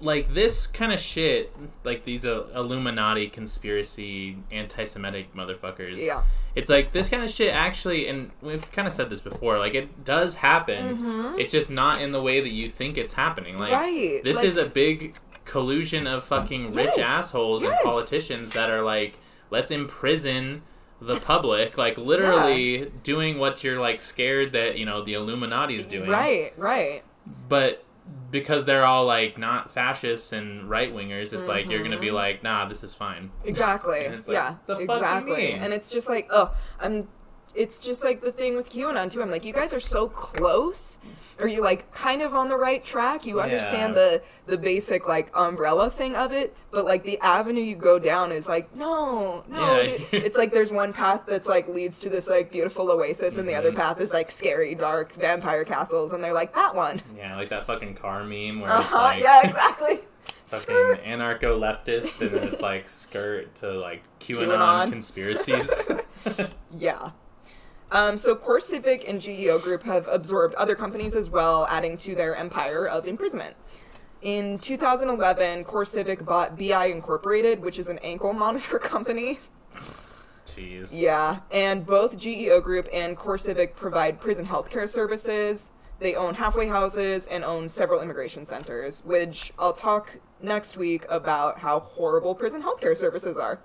like this kind of shit, like these uh, Illuminati conspiracy, anti-Semitic motherfuckers. Yeah. It's like this kind of shit actually, and we've kind of said this before. Like it does happen. It's just not in the way that you think it's happening. Like Mm-hmm. Right, this like- is a big collusion of fucking rich Yes, assholes and politicians that are like, let's imprison the public, like literally doing what you're like scared that you know the Illuminati is doing, Right, right. But because they're all like not fascists and right wingers, it's like you're gonna be mm-hmm. like, nah, this is fine. Exactly. Like, yeah. the fuck you exactly. And it's just like, oh, I'm. It's just like the thing with QAnon too. I'm like, you guys are so close. Are you like kind of on the right track? You understand Yeah. the the basic like umbrella thing of it, but like the avenue you go down is like, no, no. Yeah. it's like there's one path that's like leads to this like beautiful oasis, and the other Mhm. path is like scary, dark vampire castles, and they're like that one. Yeah, like that fucking car meme where Uh it's huh. like yeah. Exactly. fucking anarcho leftist, and then it's like skirt to like QAnon, QAnon. conspiracies. Yeah. Um, so CoreCivic and GEO Group have absorbed other companies as well, adding to their empire of imprisonment. In 2011, CoreCivic bought BI Incorporated, which is an ankle monitor company. Jeez. Yeah, and both GEO Group and CoreCivic provide prison healthcare services. They own halfway houses and own several immigration centers, which I'll talk next week about how horrible prison healthcare services are.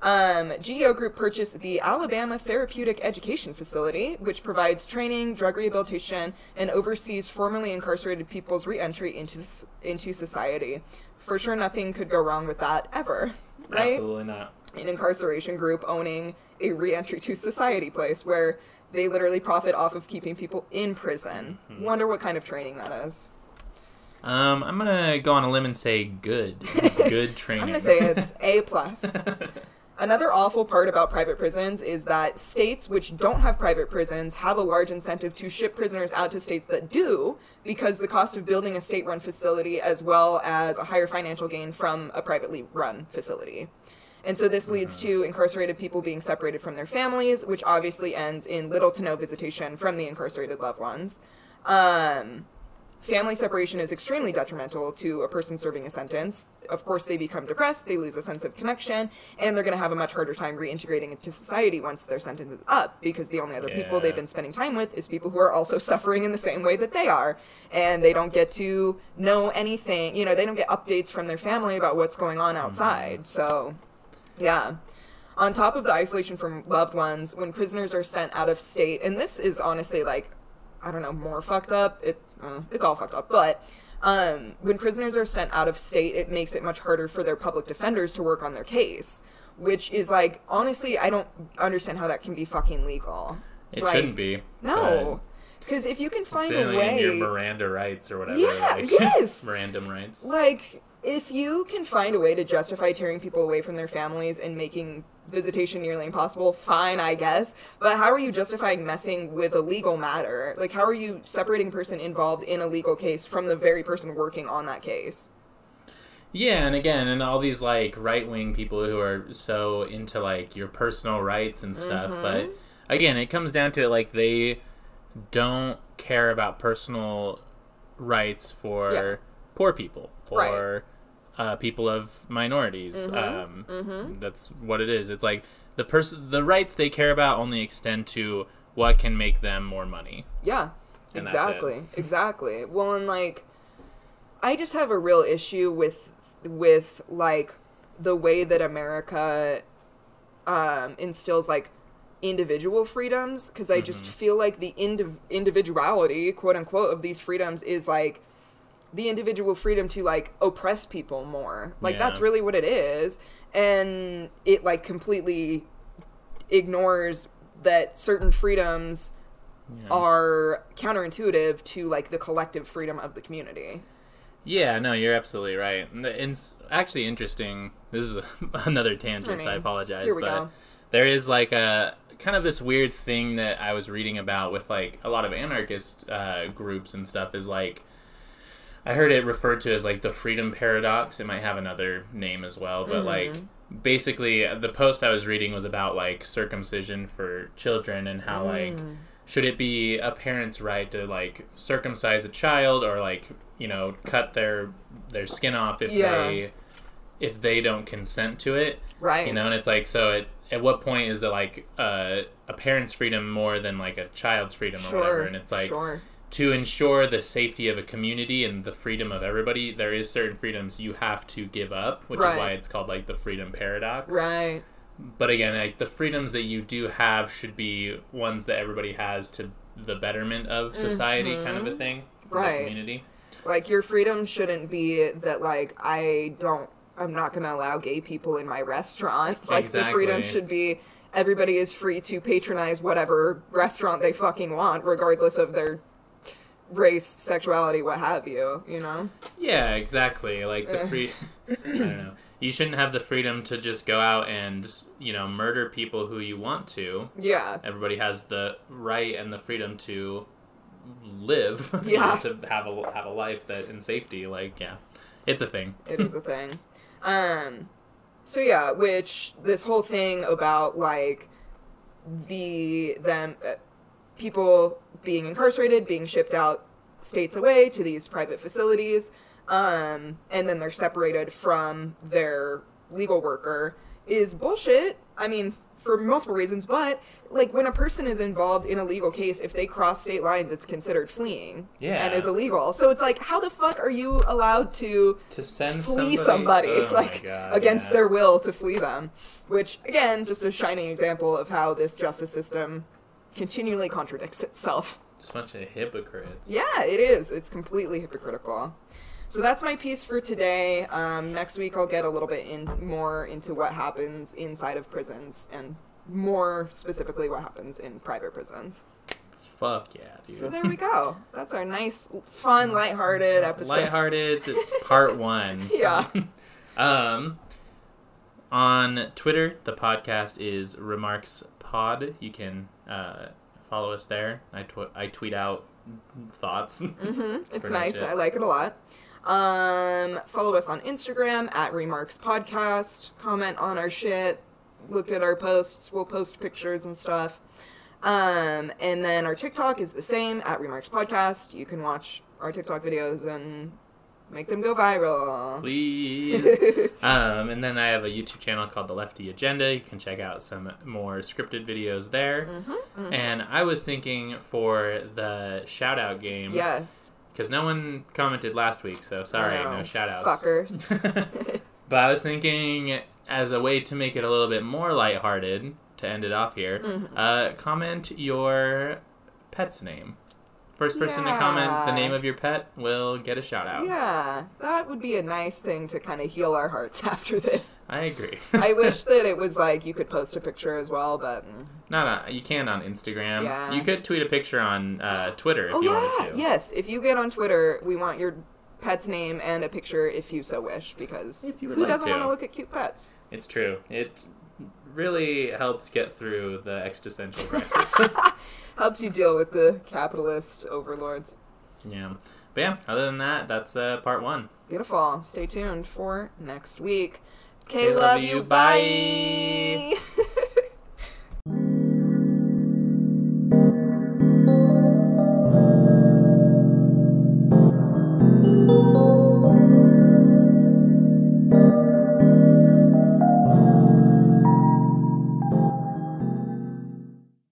Um, GEO Group purchased the Alabama Therapeutic Education Facility, which provides training, drug rehabilitation, and oversees formerly incarcerated people's reentry into into society. For sure, nothing could go wrong with that ever, right? Absolutely not. an incarceration group owning a reentry to society place where they literally profit off of keeping people in prison. Mm-hmm. Wonder what kind of training that is. Um, I'm gonna go on a limb and say good, good training. I'm gonna say it's A plus. Another awful part about private prisons is that states which don't have private prisons have a large incentive to ship prisoners out to states that do because the cost of building a state run facility as well as a higher financial gain from a privately run facility. And so this leads to incarcerated people being separated from their families, which obviously ends in little to no visitation from the incarcerated loved ones. Um, family separation is extremely detrimental to a person serving a sentence. Of course, they become depressed, they lose a sense of connection, and they're going to have a much harder time reintegrating into society once their sentence is up because the only other people they've been spending time with is people who are also suffering in the same way that they are. And they don't get to know anything, you know, they don't get updates from their family about what's going on outside. Mm. So, yeah. On top of the isolation from loved ones, when prisoners are sent out of state, and this is honestly like, I don't know, more fucked up. It uh, it's all fucked up, but um, when prisoners are sent out of state, it makes it much harder for their public defenders to work on their case. which is like honestly, I don't understand how that can be fucking legal. It Like, shouldn't be. No, because if you can find a in your Miranda rights or whatever. Yeah, like, yes. random rights. like if you can find a way to justify tearing people away from their families and making visitation nearly impossible, fine, I guess. But how are you justifying messing with a legal matter? Like, how are you separating a person involved in a legal case from the very person working on that case? Yeah, and again, and all these like right wing people who are so into like your personal rights and stuff, Mm-hmm. but again, it comes down to it like they don't care about personal rights for Yeah. poor people, for Right. Uh, people of minorities. Mm-hmm. Um, That's what it is. It's like the person, the rights they care about only extend to what can make them more money. Yeah, And exactly, exactly. Well, and like, I just have a real issue with with like the way that America um, instills like individual freedoms because I just feel like the indiv- individuality, quote unquote, of these freedoms is like the individual freedom to like oppress people more. Like Yeah. that's really what it is, and it like completely ignores that certain freedoms Yeah. are counterintuitive to like the collective freedom of the community. Yeah, no, you're absolutely right. And It's actually interesting. This is another tangent, so I mean, apologize. here we but go. there is like a kind of this weird thing that I was reading about with like a lot of anarchist uh, groups and stuff. Is like I heard it referred to as like the freedom paradox. It might have another name as well, but like basically the post I was reading was about like circumcision for children and how like should it be a parent's right to like circumcise a child or like you know cut their their skin off if Yeah. they if they don't consent to it Right. you know and it's like so at, at what point is it like uh, a parent's freedom more than like a child's freedom or whatever and it's like sure. To ensure the safety of a community and the freedom of everybody there is certain freedoms you have to give up which is why it's called like the freedom paradox Right. but again like the freedoms that you do have should be ones that everybody has to the betterment of society kind of a thing Mm-hmm. Right. the community Like your freedom shouldn't be that like I don't I'm not going to allow gay people in my restaurant. Like the freedom should be everybody is free to patronize whatever restaurant they fucking want regardless of their race, sexuality, what have you, you know? yeah exactly like the free i don't know you shouldn't have the freedom to just go out and you know murder people who you want to Yeah. everybody has the right and the freedom to live Yeah. to have a have a life that in safety like yeah it's a thing it is a thing. Um, so yeah, which this whole thing about like the them uh, people being incarcerated, being shipped out states away to these private facilities, um, and then they're separated from their legal worker is bullshit. I mean, for multiple reasons, but like when a person is involved in a legal case, if they cross state lines, it's considered fleeing Yeah. and is illegal. So it's like, how the fuck are you allowed to to send flee somebody, Oh like God, against yeah. their will to flee them? Which again, just a shining example of how this justice system continually contradicts itself. just a bunch of hypocrites Yeah, it is. It's completely hypocritical. So that's my piece for today. Um, next week I'll get a little bit in more into what happens inside of prisons and more specifically what happens in private prisons. fuck yeah dude So there we go. That's our nice, fun, lighthearted episode. lighthearted part one Yeah. Um, on Twitter, the podcast is Remarks Pod. You can uh, follow us there. I, tw- I tweet out thoughts. It's nice. it. I like it a lot. Um, follow us on Instagram at Remarks Podcast. Comment on our shit. Look at our posts. We'll post pictures and stuff. Um, and then our TikTok is the same at Remarks Podcast. You can watch our TikTok videos and make them go viral. Please. um, and then I have a YouTube channel called The Lefty Agenda. You can check out some more scripted videos there. Mm-hmm, And I was thinking for the shout out game. Yes. Because no one commented last week, so sorry, No, no shout outs. fuckers. but I was thinking, as a way to make it a little bit more lighthearted, to end it off here, Mm-hmm. uh, comment your pet's name First person to comment the name of your pet will get a shout out. Yeah, that would be a nice thing to kind of heal our hearts after this. I agree. I wish that it was like you could post a picture as well, but mm. no, no, you can on Instagram. Yeah. You could tweet a picture on uh, Twitter if oh you yeah, wanted to. yes. If you get on Twitter, we want your pet's name and a picture if you so wish, because If you would who like doesn't want to look at cute pets? It's true. It really helps get through the existential crisis. Helps you deal with the capitalist overlords. yeah. But yeah, other than that, that's uh, part one. Beautiful. Stay tuned for next week. Okay, love love you. you. Bye. Bye.